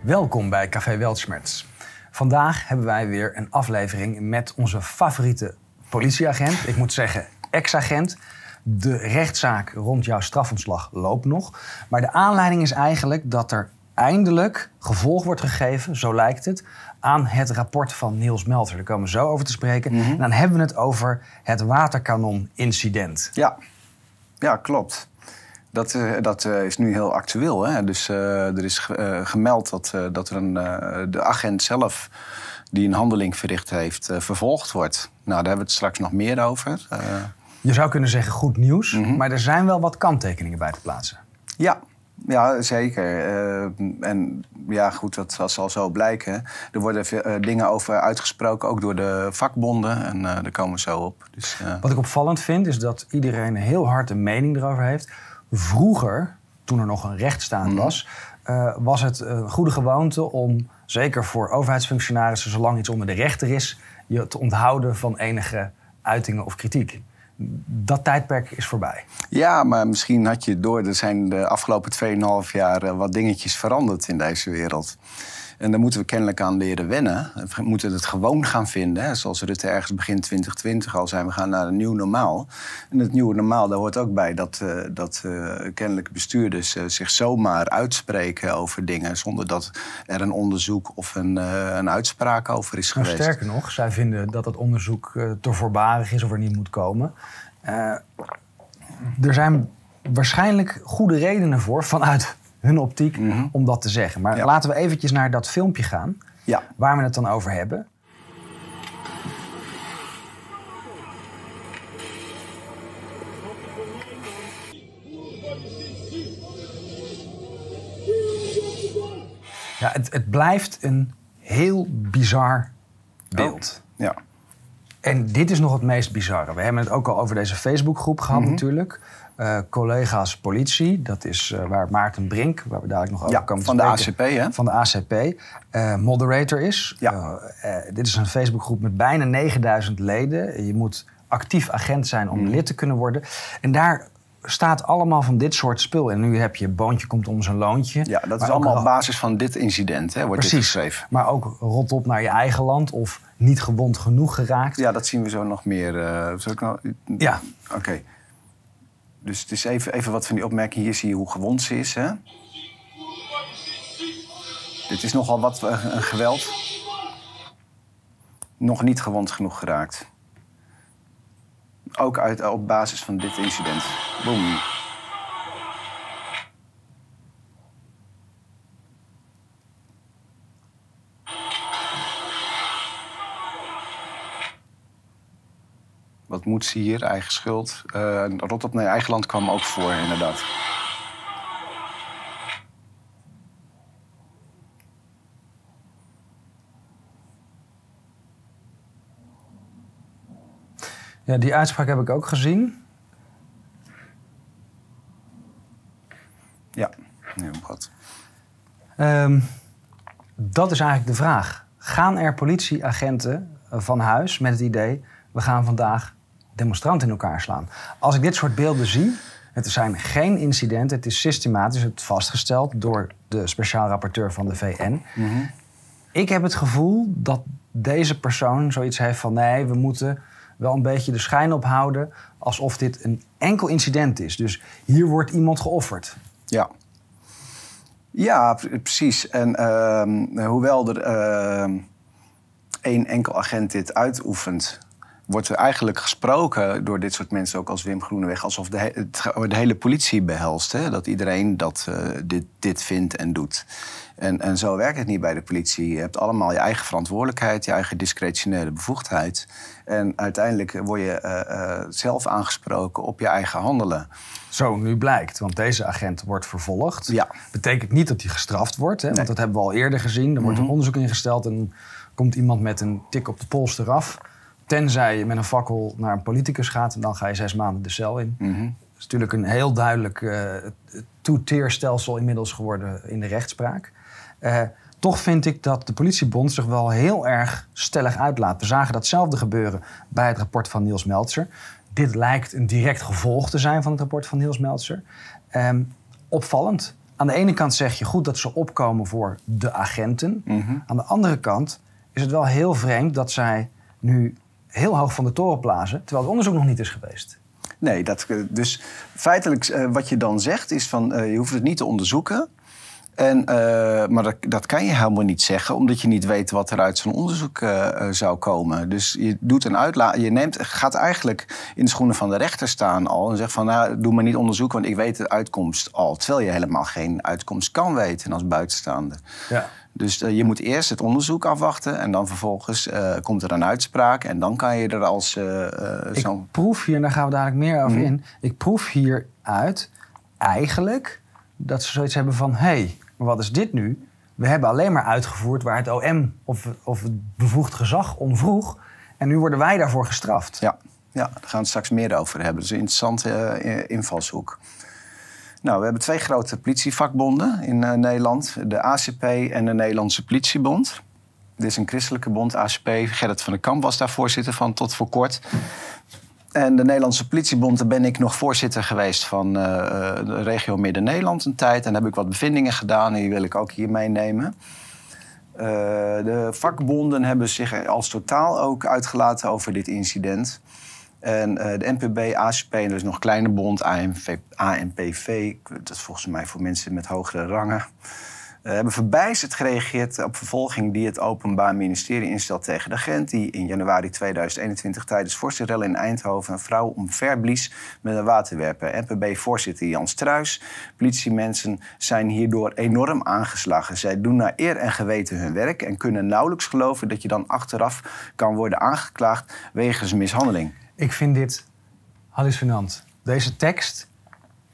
Welkom bij Café Weltschmerz. Vandaag hebben wij weer een aflevering met onze favoriete politieagent. Ik moet zeggen, ex-agent. De rechtszaak rond jouw strafontslag loopt nog. Maar de aanleiding is eigenlijk dat er eindelijk gevolg wordt gegeven, zo lijkt het, aan het rapport van Niels Melter. Daar komen we zo over te spreken. Mhm. En dan hebben we het over het waterkanon-incident. Ja, ja klopt. Dat, eh, dat eh, is nu heel actueel. Hè? Dus eh, er is ge- gemeld dat, dat er een, de agent zelf die een handeling verricht heeft, vervolgd wordt. Nou, daar hebben we het straks nog meer over. Je zou kunnen zeggen goed nieuws, Mhm. maar er zijn wel wat kanttekeningen bij te plaatsen. ja, ja, zeker. En ja, goed, dat, dat zal zo blijken. Er worden veel, dingen over uitgesproken, ook door de vakbonden. En daar komen we zo op. Dus, Wat ik opvallend vind, is dat iedereen heel hard een mening erover heeft. Vroeger, toen er nog een rechtsstaat was, eh, was het een goede gewoonte om, zeker voor overheidsfunctionarissen, zolang iets onder de rechter is, je te onthouden van enige uitingen of kritiek. Dat tijdperk is voorbij. Ja, maar misschien had je door. Er zijn de afgelopen 2,5 jaar eh, wat dingetjes veranderd in deze wereld. En daar moeten we kennelijk aan leren wennen. We moeten het gewoon gaan vinden. Hè. Zoals Rutte ergens begin 2020 al zei, we gaan naar een nieuw normaal. En het nieuwe normaal, daar hoort ook bij dat, eh, dat eh, kennelijk bestuurders eh, zich zomaar uitspreken over dingen... zonder dat er een onderzoek of een, een uitspraak over is Nou, geweest. sterker nog, zij vinden dat het onderzoek te voorbarig is of er niet moet komen. Er zijn waarschijnlijk goede redenen voor, vanuit hun optiek, om dat te zeggen. Maar Ja. laten we eventjes naar dat filmpje gaan, Ja. waar we het dan over hebben. Ja, het, het blijft een heel bizar beeld. Ja. En dit is nog het meest bizarre. We hebben het ook al over deze Facebookgroep gehad Mhm. natuurlijk. Eh, collega's politie, dat is eh, waar Maarten Brink, waar we dadelijk nog over Ja, komen te van de ACP, hè? Van de ACP, eh, moderator is. Ja. Dit is een Facebookgroep met bijna 9000 leden. Je moet actief agent zijn om Mhm. lid te kunnen worden. En daar staat allemaal van dit soort spul. En nu heb je boontje komt om zijn loontje. Ja, dat is allemaal op basis van dit incident, hè, wordt dit Precies. geschreven. Maar ook rot op naar je eigen land of niet gewond genoeg geraakt. Ja, dat zien we zo nog meer. zal ik nou... Ja. Oké. Dus het is even, even wat van die opmerking. Hier zie je hoe gewond ze is. Hè? Dit is nogal wat eh, een geweld. Nog niet gewond genoeg geraakt. Ook uit, op basis van dit incident. Boom. Moet hier? Eigen schuld. Eh rot op naar eigen land kwam ook voor, inderdaad. Ja, die uitspraak heb ik ook gezien. Ja, heel goed. Ehm, dat is eigenlijk de vraag. Gaan er politieagenten van huis met het idee... we gaan vandaag demonstranten in elkaar slaan? Als ik dit soort beelden zie... het zijn geen incidenten, het is systematisch het vastgesteld... door de speciaal rapporteur van de VN. Ik heb het gevoel dat deze persoon zoiets heeft van... nee, we moeten wel een beetje de schijn ophouden... alsof dit een enkel incident is. Dus hier wordt iemand geofferd. Ja. Ja, pre- precies. En ehm, hoewel er ehm, één enkel agent dit uitoefent, wordt er eigenlijk gesproken door dit soort mensen, ook als Wim Groeneweg, alsof de, he- de hele politie behelst. Hè? Dat iedereen dat, eh, dit, dit vindt en doet. En, en zo werkt het niet bij de politie. Je hebt allemaal je eigen verantwoordelijkheid, je eigen discretionaire bevoegdheid. En uiteindelijk word je eh, eh, zelf aangesproken op je eigen handelen. Zo nu blijkt, want deze agent wordt vervolgd. Ja. Betekent niet dat hij gestraft wordt, hè, want dat hebben we al eerder gezien. Er wordt een onderzoek ingesteld en komt iemand met een tik op de pols eraf. Tenzij je met een fakkel naar een politicus gaat en dan ga je zes maanden de cel in. Dat is natuurlijk een heel duidelijk eh two-tier-stelsel inmiddels geworden in de rechtspraak. Eh, toch vind ik dat de politiebond zich wel heel erg stellig uitlaat. We zagen datzelfde gebeuren bij het rapport van Niels Meltzer. Dit lijkt een direct gevolg te zijn van het rapport van Niels Meltzer. Ehm, opvallend. aan de ene kant zeg je goed dat ze opkomen voor de agenten. Mhm. Aan de andere kant is het wel heel vreemd dat zij nu heel hoog van de toren blazen, terwijl het onderzoek nog niet is geweest. Nee, dat, eh, dus feitelijk eh, wat je dan zegt is van eh, je hoeft het niet te onderzoeken. En, maar dat, dat kan je helemaal niet zeggen, omdat je niet weet wat er uit zo'n onderzoek zou komen. Dus je doet een uitla je neemt, gaat eigenlijk in de schoenen van de rechter staan al en zegt van nou, doe maar niet onderzoek, want ik weet de uitkomst al. Terwijl je helemaal geen uitkomst kan weten als buitenstaander. Ja. Dus eh, je moet eerst het onderzoek afwachten en dan vervolgens eh, komt er een uitspraak en dan kan je er als eh, Ik zo'n... proef hier, en daar gaan we dadelijk meer over Mhm. in. Ik proef hier uit eigenlijk dat ze zoiets hebben van: hé, hey, maar wat is dit nu? We hebben alleen maar uitgevoerd waar het OM of, of het bevoegd gezag om vroeg. En nu worden wij daarvoor gestraft. Ja, ja, daar gaan we het straks meer over hebben. Dat is een interessante invalshoek. Nou, we hebben twee grote politievakbonden in eh, Nederland. De ACP en de Nederlandse Politiebond. Dit is een christelijke bond, ACP. Gerrit van der Kamp was daar voorzitter van tot voor kort. En de Nederlandse Politiebond, daar ben ik nog voorzitter geweest van eh, eh, de regio Midden-Nederland een tijd. En heb ik wat bevindingen gedaan en die wil ik ook hier meenemen. De vakbonden hebben zich als totaal ook uitgelaten over dit incident. En eh, de NPB, ACP, en is nog een kleine bond, ANV, ANPV, dat is volgens mij voor mensen met hogere rangen, eh, hebben verbijsterd gereageerd op vervolging die het Openbaar Ministerie instelt tegen de agent die in januari 2021 tijdens vorstenrellen in Eindhoven een vrouw omverblies met een waterwerper. NPB-voorzitter Jan Struis. Politiemensen zijn hierdoor enorm aangeslagen. Zij doen naar eer en geweten hun werk en kunnen nauwelijks geloven dat je dan achteraf kan worden aangeklaagd wegens mishandeling. Ik vind dit hallucinant. Deze tekst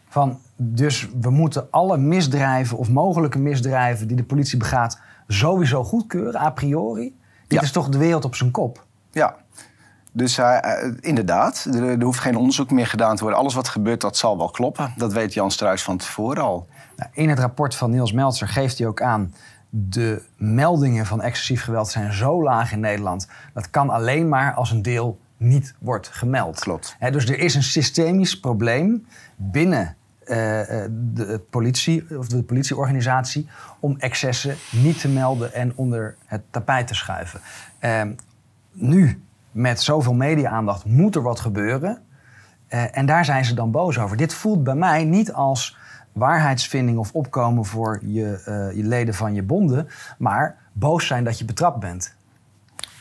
van dus we moeten alle misdrijven of mogelijke misdrijven die de politie begaat sowieso goedkeuren, a priori. Dit Ja. is toch de wereld op zijn kop? Ja. Dus hij, eh, inderdaad, er, er hoeft geen onderzoek meer gedaan te worden. Alles wat gebeurt, dat zal wel kloppen. Dat weet Jan Struis van tevoren al. Nou, in het rapport van Niels Meltzer geeft hij ook aan... de meldingen van excessief geweld zijn zo laag in Nederland... dat kan alleen maar als een deel niet wordt gemeld. Klopt. Dus er is een systemisch probleem binnen eh, eh, de, politie, of de politieorganisatie... om excessen niet te melden en onder het tapijt te schuiven. Ehm, nu, met zoveel media-aandacht, moet er wat gebeuren... Eh, en daar zijn ze dan boos over. Dit voelt bij mij niet als waarheidsvinding of opkomen voor je, je leden van je bonden, maar boos zijn dat je betrapt bent.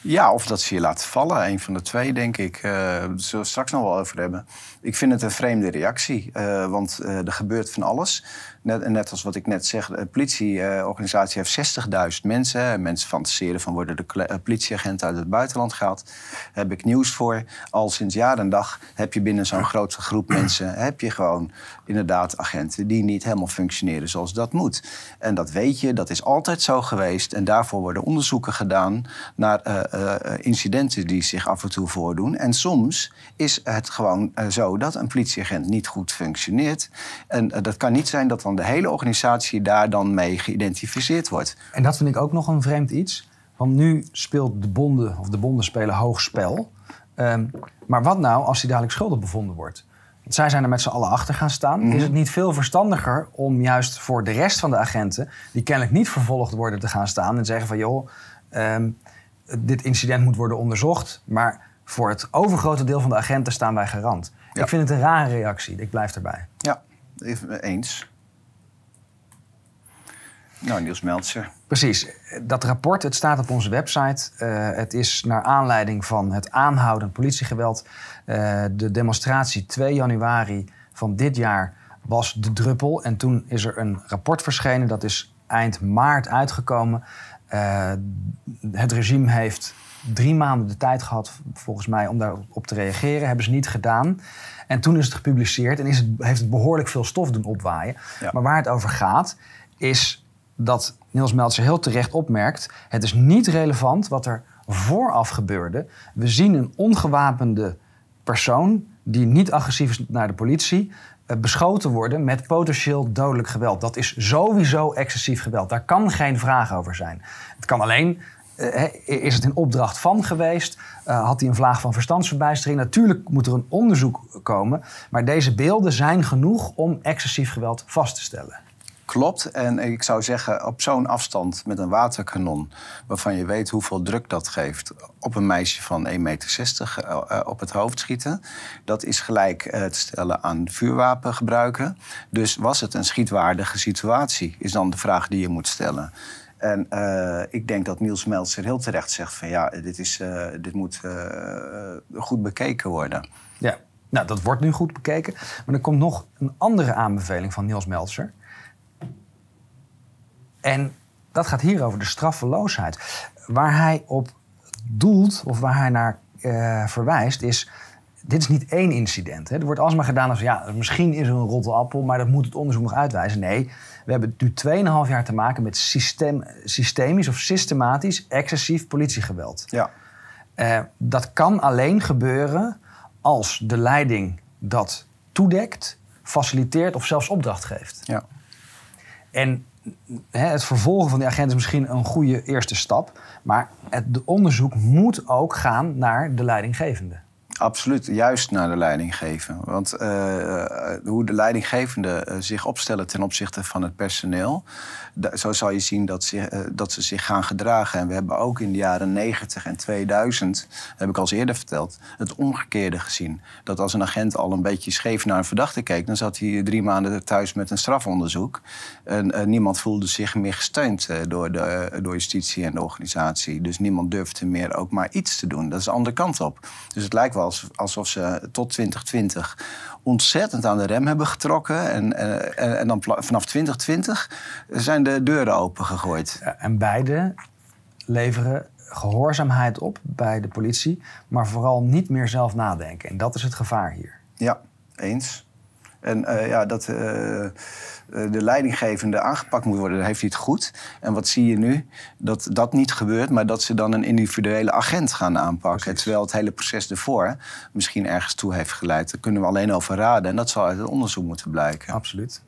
Ja, of dat ze je laten vallen. Een van de twee, denk ik. Eh daar zullen we het straks nog wel over hebben. Ik vind het een vreemde reactie. eh, want eh, er gebeurt van alles. Net, net als wat ik net zeg, de politieorganisatie heeft 60.000 mensen. En mensen fantaseren van worden de eh, politieagenten uit het buitenland gehaald. Daar heb ik nieuws voor. Al sinds jaar en dag heb je binnen zo'n grote groep mensen... heb je gewoon inderdaad agenten die niet helemaal functioneren zoals dat moet. En dat weet je, dat is altijd zo geweest. En daarvoor worden onderzoeken gedaan naar eh, eh, incidenten die zich af en toe voordoen. En soms is het gewoon zo dat een politieagent niet goed functioneert. En dat kan niet zijn dat dan de hele organisatie daar dan mee geïdentificeerd wordt. En dat vind ik ook nog een vreemd iets. Want nu speelt de bonden, of de bonden spelen hoog spel. Ehm, maar wat nou als hij dadelijk schuldig bevonden wordt? Want zij zijn er met z'n allen achter gaan staan. Is het niet veel verstandiger om juist voor de rest van de agenten... die kennelijk niet vervolgd worden te gaan staan... en zeggen van joh, ehm, dit incident moet worden onderzocht... maar voor het overgrote deel van de agenten staan wij garant. Ja. Ik vind het een rare reactie. Ik blijf erbij. Ja, even eens. Nou, Niels Meltzer. Precies. Dat rapport, het staat op onze website. Eh, het is naar aanleiding van het aanhoudend politiegeweld. Eh, de demonstratie 2 januari van dit jaar was de druppel. En toen is er een rapport verschenen. Dat is eind maart uitgekomen. Eh, het regime heeft drie maanden de tijd gehad, volgens mij, om daarop te reageren. Hebben ze niet gedaan. En toen is het gepubliceerd en is het, heeft het behoorlijk veel stof doen opwaaien. Ja. Maar waar het over gaat, is dat Niels Meltzer heel terecht opmerkt... het is niet relevant wat er vooraf gebeurde. We zien een ongewapende persoon die niet agressief is naar de politie... eh, beschoten worden met potentieel dodelijk geweld. Dat is sowieso excessief geweld. Daar kan geen vraag over zijn. Het kan alleen... eh, is het in opdracht van geweest? Eh, had hij een vlaag van verstandsverbijstering? Natuurlijk moet er een onderzoek komen. Maar deze beelden zijn genoeg om excessief geweld vast te stellen. Klopt. En ik zou zeggen, op zo'n afstand met een waterkanon... waarvan je weet hoeveel druk dat geeft... op een meisje van 1,60 meter uh, op het hoofd schieten... dat is gelijk uh, te stellen aan vuurwapen gebruiken. Dus was het een schietwaardige situatie, is dan de vraag die je moet stellen. En ik denk dat Niels Meltzer heel terecht zegt van... ja, dit, is, dit moet goed bekeken worden. Ja. Nou, dat wordt nu goed bekeken. Maar er komt nog een andere aanbeveling van Niels Meltzer. En dat gaat hier over de straffeloosheid. Waar hij op doelt, of waar hij naar uh, verwijst, is... Dit is niet één incident. Hè. Er wordt alsmaar gedaan als... ja, misschien is er een rotte appel, maar dat moet het onderzoek nog uitwijzen. Nee, we hebben nu 2,5 jaar te maken met systeem, systemisch of systematisch excessief politiegeweld. Ja. Uh, dat kan alleen gebeuren als de leiding dat toedekt, faciliteert of zelfs opdracht geeft. Ja. En het vervolgen van die agent is misschien een goede eerste stap. Maar het onderzoek moet ook gaan naar de leidinggevende. Absoluut, juist naar de leidinggeven. Want uh, hoe de leidinggevenden uh, zich opstellen ten opzichte van het personeel, zo zal je zien dat ze, dat ze zich gaan gedragen. En we hebben ook in de jaren 90 en 2000, heb ik al eerder verteld, het omgekeerde gezien. Dat als een agent al een beetje scheef naar een verdachte keek, dan zat hij drie maanden thuis met een strafonderzoek. En niemand voelde zich meer gesteund door, de, door justitie en de organisatie. Dus niemand durfde meer ook maar iets te doen. Dat is de andere kant op. Dus het lijkt wel alsof ze tot 2020 ontzettend aan de rem hebben getrokken. En, en, en dan vanaf 2020 zijn de deuren opengegooid. En beide leveren gehoorzaamheid op bij de politie, maar vooral niet meer zelf nadenken. En dat is het gevaar hier. Ja, eens. En uh, ja, dat uh, de leidinggevende aangepakt moet worden, dan heeft hij het goed. En wat zie je nu? Dat dat niet gebeurt, maar dat ze dan een individuele agent gaan aanpakken. Precies. Terwijl het hele proces ervoor misschien ergens toe heeft geleid. Daar kunnen we alleen over raden. En dat zal uit het onderzoek moeten blijken. Absoluut.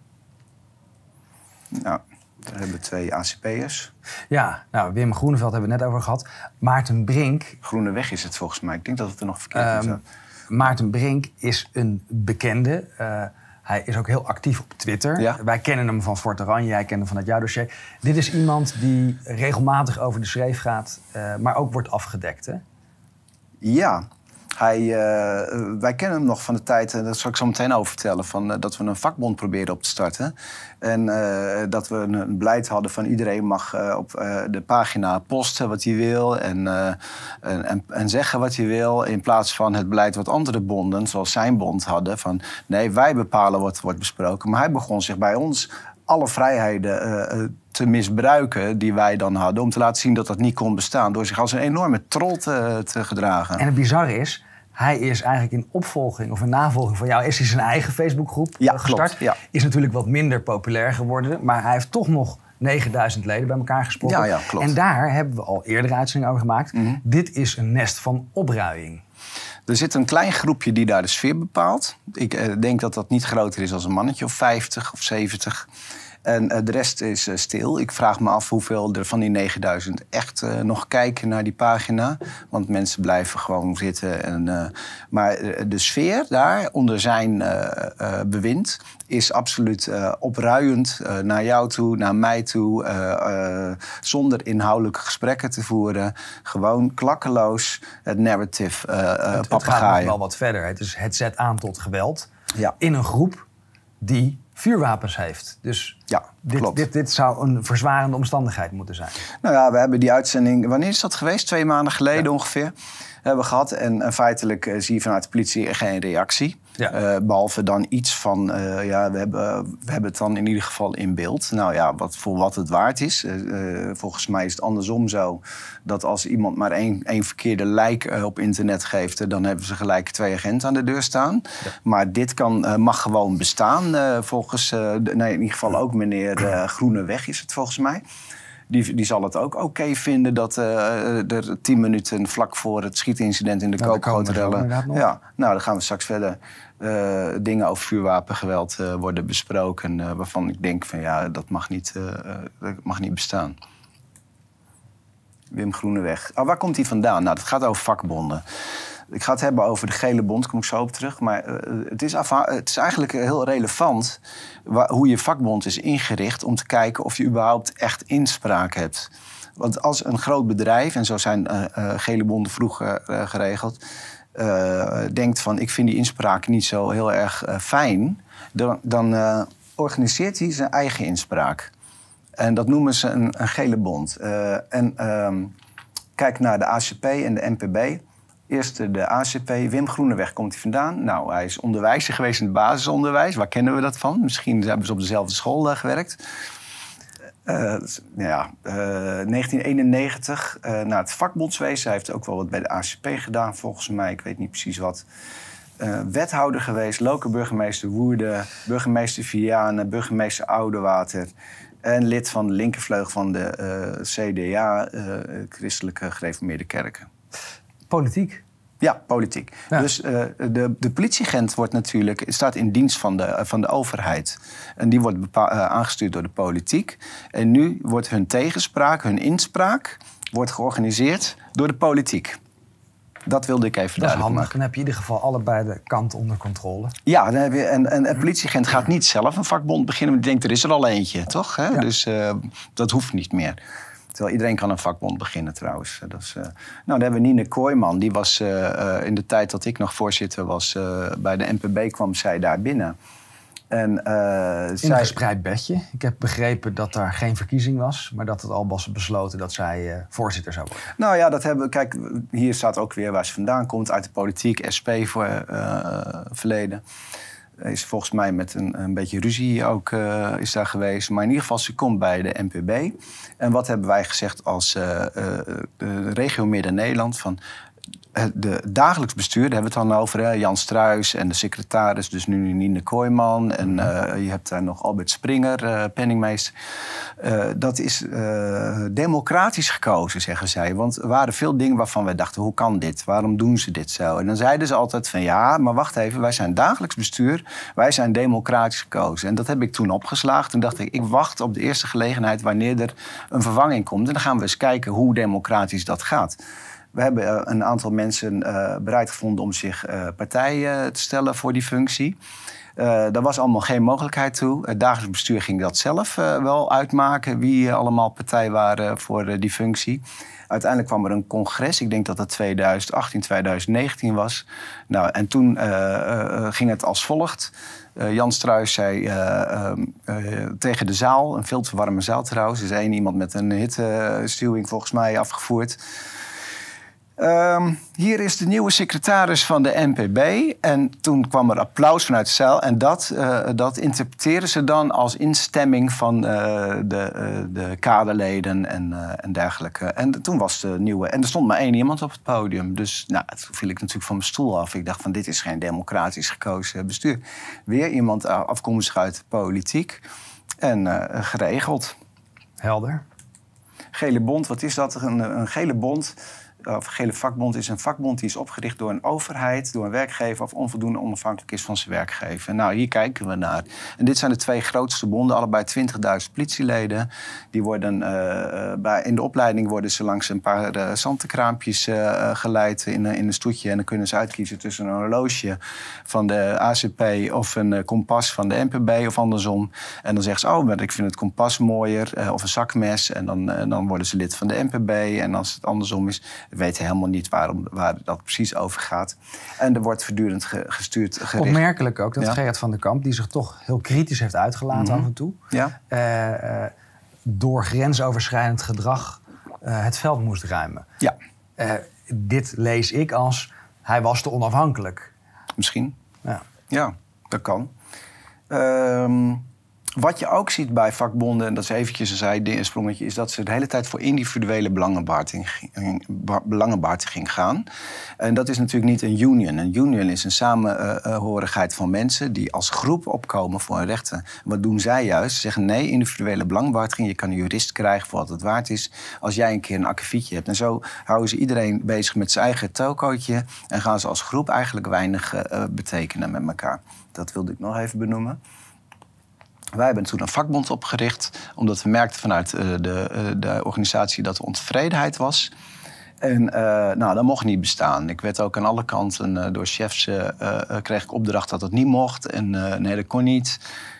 Nou, daar hebben we twee ACP'ers. Ja, nou, Wim Groeneveld hebben we net over gehad. Maarten Brink. Groeneweg is het volgens mij. Ik denk dat het er nog verkeerd um, is. Maarten Brink is een bekende. Uh, hij is ook heel actief op Twitter. Ja. Wij kennen hem van Fort Oranje, jij kent hem van het jouw dossier. Dit is iemand die regelmatig over de schreef gaat, uh, maar ook wordt afgedekt. Hè? Ja, hij, uh, wij kennen hem nog van de tijd, en dat zal ik zo meteen over vertellen, van, uh, dat we een vakbond probeerden op te starten. En dat we een, beleid hadden van iedereen mag op de pagina posten wat hij wil en, en, en, zeggen wat hij wil. In plaats van het beleid wat andere bonden, zoals zijn bond, hadden. Van nee, wij bepalen wat wordt besproken. Maar hij begon zich bij ons alle vrijheden te misbruiken die wij dan hadden. Om te laten zien dat dat niet kon bestaan. Door zich als een enorme troll te, te gedragen. En het bizarre is, hij is eigenlijk in opvolging of in navolging van jou... is hij zijn eigen Facebookgroep ja, gestart. Klopt, ja. Is natuurlijk wat minder populair geworden. Maar hij heeft toch nog 9000 leden bij elkaar gesproken. Ja, ja, klopt. En daar hebben we al eerder uitzendingen over gemaakt. Mhm. Mm -hmm. Dit is een nest van opruiing. Er zit een klein groepje die daar de sfeer bepaalt. Ik uh, denk dat dat niet groter is als een mannetje of 50 of 70. En uh, de rest is uh, stil. Ik vraag me af hoeveel er van die 9000 echt uh, nog kijken naar die pagina. Want mensen blijven gewoon zitten. En, maar de sfeer daar onder zijn bewind is absoluut opruiend naar jou toe, naar mij toe. zonder inhoudelijke gesprekken te voeren. Gewoon klakkeloos het narrative het, het gaat nog wel wat verder. Het, is, het zet aan tot geweld ja. in een groep die vuurwapens heeft. Dus ja, dit, klopt. Dit, dit zou een verzwarende omstandigheid moeten zijn. Nou ja, we hebben die uitzending... Wanneer is dat geweest? Twee maanden geleden ja. ongeveer. Hebben we gehad. En, en feitelijk uh, zie je vanuit de politie geen reactie. Ja. Uh, behalve dan iets van, uh, ja, we hebben, we hebben het dan in ieder geval in beeld. Nou ja, wat, voor wat het waard is. Uh, volgens mij is het andersom zo dat als iemand maar één, één verkeerde lijk op internet geeft, dan hebben ze gelijk twee agenten aan de deur staan. Ja. Maar dit kan, mag gewoon bestaan. volgens, nee, in ieder geval ook meneer Groeneweg is het volgens mij. Die, die zal het ook oké okay vinden dat uh, er tien minuten vlak voor het schietincident in de Nou, koopgoterellen... Ja, nou, dan gaan we straks verder uh, dingen over vuurwapengeweld uh, worden besproken... waarvan ik denk van ja, dat mag niet, dat mag niet bestaan. Wim Groeneweg. Oh, waar komt hij vandaan? Nou, dat gaat over vakbonden. Ik ga het hebben over de gele bond, kom ik zo op terug. Maar eh, het, is het, is eigenlijk heel relevant hoe je vakbond is ingericht om te kijken of je überhaupt echt inspraak hebt. Want als een groot bedrijf, en zo zijn gele bonden vroeger geregeld, denkt van ik vind die inspraak niet zo heel erg fijn, dan, dan organiseert hij zijn eigen inspraak. En dat noemen ze een, een gele bond. en ehm, kijk naar de ACP en de NPB. Eerst de ACP, Wim Groeneweg komt hij vandaan. Nou, hij is onderwijzer geweest in het basisonderwijs. Waar kennen we dat van? Misschien hebben ze op dezelfde school gewerkt. Uh, ja, uh, 1991 naar het vakbondswezen. Hij heeft ook wel wat bij de ACP gedaan, volgens mij. Ik weet niet precies wat. wethouder geweest, lokale burgemeester Woerden, burgemeester Vianen, burgemeester Oudewater. En lid van de linkervleugel van de CDA, Christelijke Gereformeerde Kerken. Politiek. Ja, politiek. Dus uh, de, de politieagent wordt natuurlijk, staat in dienst van de, van de overheid. En die wordt uh, aangestuurd door de politiek. En nu wordt hun tegenspraak, hun inspraak, wordt georganiseerd door de politiek. Dat wilde ik even dat duidelijk maken. Dan heb je in ieder geval allebei de kant onder controle. Ja, dan heb je, en, en een politieagent gaat niet zelf een vakbond beginnen. Want die denkt, er is er al eentje, toch? Hè? Dus uh, dat hoeft niet meer. Terwijl iedereen kan een vakbond beginnen trouwens. Dat is, uh, nou, dan hebben we Nine Kooijman. Die was uh, in de tijd dat ik nog voorzitter was bij de NPB, kwam zij daar binnen. En, In zij... een gespreid bedje. Ik heb begrepen dat daar geen verkiezing was, maar dat het al was besloten dat zij voorzitter zou worden. Nou ja, dat hebben Kijk, hier staat ook weer waar ze vandaan komt, uit de politiek, SP voor verleden is volgens mij met een, een beetje ruzie ook uh, is daar geweest. Maar in ieder geval, ze komt bij de NPB. En wat hebben wij gezegd als uh, regio Midden-Nederland? Van de dagelijks bestuur, daar hebben we het dan over. Hè? Jan Struis en de secretaris, dus nu Nine Kooijman. En uh, je hebt daar nog Albert Springer, uh, penningmeester. Uh, dat is democratisch gekozen, zeggen zij. Want er waren veel dingen waarvan wij dachten, hoe kan dit? Waarom doen ze dit zo? En dan zeiden ze altijd van, ja, maar wacht even. Wij zijn dagelijks bestuur, wij zijn democratisch gekozen. En dat heb ik toen opgeslagen. Toen dacht ik, ik wacht op de eerste gelegenheid wanneer er een vervanging komt. En dan gaan we eens kijken hoe democratisch dat gaat. We hebben eh, een aantal mensen uh, bereid gevonden om zich uh, partij te stellen voor die functie. daar was allemaal geen mogelijkheid toe. Het dagelijks bestuur ging dat zelf wel uitmaken wie allemaal partij waren voor die functie. Uiteindelijk kwam er een congres, ik denk dat dat 2018, 2019 was. Nou, en toen ging het als volgt. Jan Struis zei ehm, tegen de zaal, een veel te warme zaal trouwens. Is één iemand met een hittestuwing volgens mij afgevoerd. Um, hier is de nieuwe secretaris van de NPB. En toen kwam er applaus vanuit de zaal. En dat, uh, dat interpreteren ze dan als instemming van uh, de, uh, de kaderleden en, en dergelijke. En toen was de nieuwe. En er stond maar één iemand op het podium. Dus nou, toen viel ik natuurlijk van mijn stoel af. Ik dacht van dit is geen democratisch gekozen bestuur. Weer iemand afkomstig uit de politiek. En geregeld. Helder. Gele bond, wat is dat? Een, een gele bond of gele vakbond is een vakbond die is opgericht door een overheid, door een werkgever of onvoldoende onafhankelijk is van zijn werkgever. Nou, hier kijken we naar. En dit zijn de twee grootste bonden, allebei 20.000 politieleden. Die worden uh, bij, in de opleiding worden ze langs een paar uh, geleid in, in een stoetje. En dan kunnen ze uitkiezen tussen een horloge van de ACP of een kompas van de NPB of andersom. En dan zeggen ze, oh, maar ik vind het kompas mooier of een zakmes. En dan, dan worden ze lid van de NPB. En als het andersom is, weten helemaal niet waarom, waar dat precies over gaat. En er wordt voortdurend gestuurd. Gericht. Opmerkelijk ook dat ja. Gerard van der Kamp, die zich toch heel kritisch heeft uitgelaten mm af en toe, ja. Uh, uh, door grensoverschrijdend gedrag uh, het veld moest ruimen. Ja. dit lees ik als hij was te onafhankelijk. Misschien. Ja, ja dat kan. Ehm, wat je ook ziet bij vakbonden, en dat is eventjes een zijdesprongetje... is dat ze de hele tijd voor individuele belangenbehartiging gaan. En dat is natuurlijk niet een union. Een union is een samenhorigheid van mensen... die als groep opkomen voor hun rechten. Wat doen zij juist? Ze zeggen nee, individuele belangenbehartiging. Je kan een jurist krijgen voor wat het waard is... als jij een keer een akkefietje hebt. En zo houden ze iedereen bezig met zijn eigen tokootje... en gaan ze als groep eigenlijk weinig uh, betekenen met elkaar. Dat wilde ik nog even benoemen. Wij hebben toen een vakbond opgericht, omdat we merkten vanuit uh, de, uh, de organisatie dat er ontevredenheid was. En uh, nou, dat mocht niet bestaan. Ik werd ook aan alle kanten door chefs, kreeg ik opdracht dat het niet mocht. En nee, dat kon niet.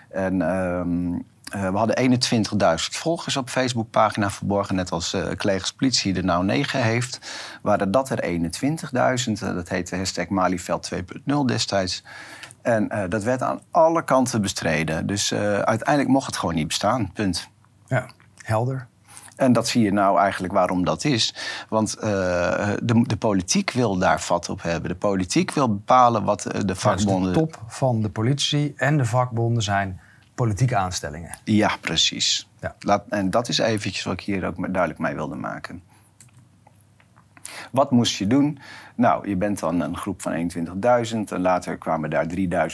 En ehm, we hadden 21.000 volgers op Facebookpagina verborgen, net als collega's politie er nou 9 heeft. Waren dat er 21.000, dat heette hashtag Malieveld 2.0 destijds. En uh, dat werd aan alle kanten bestreden. Dus uh, uiteindelijk mocht het gewoon niet bestaan. Punt. Ja, helder. En dat zie je nou eigenlijk waarom dat is. Want uh, de, de, politiek wil daar vat op hebben. De politiek wil bepalen wat de vakbonden. Ja, dus de top van de politie en de vakbonden zijn politieke aanstellingen. Ja, precies. Ja. Laat, en dat is eventjes wat ik hier ook duidelijk mee wilde maken. Wat moest je doen? Nou, je bent dan een groep van 21.000 en later kwamen daar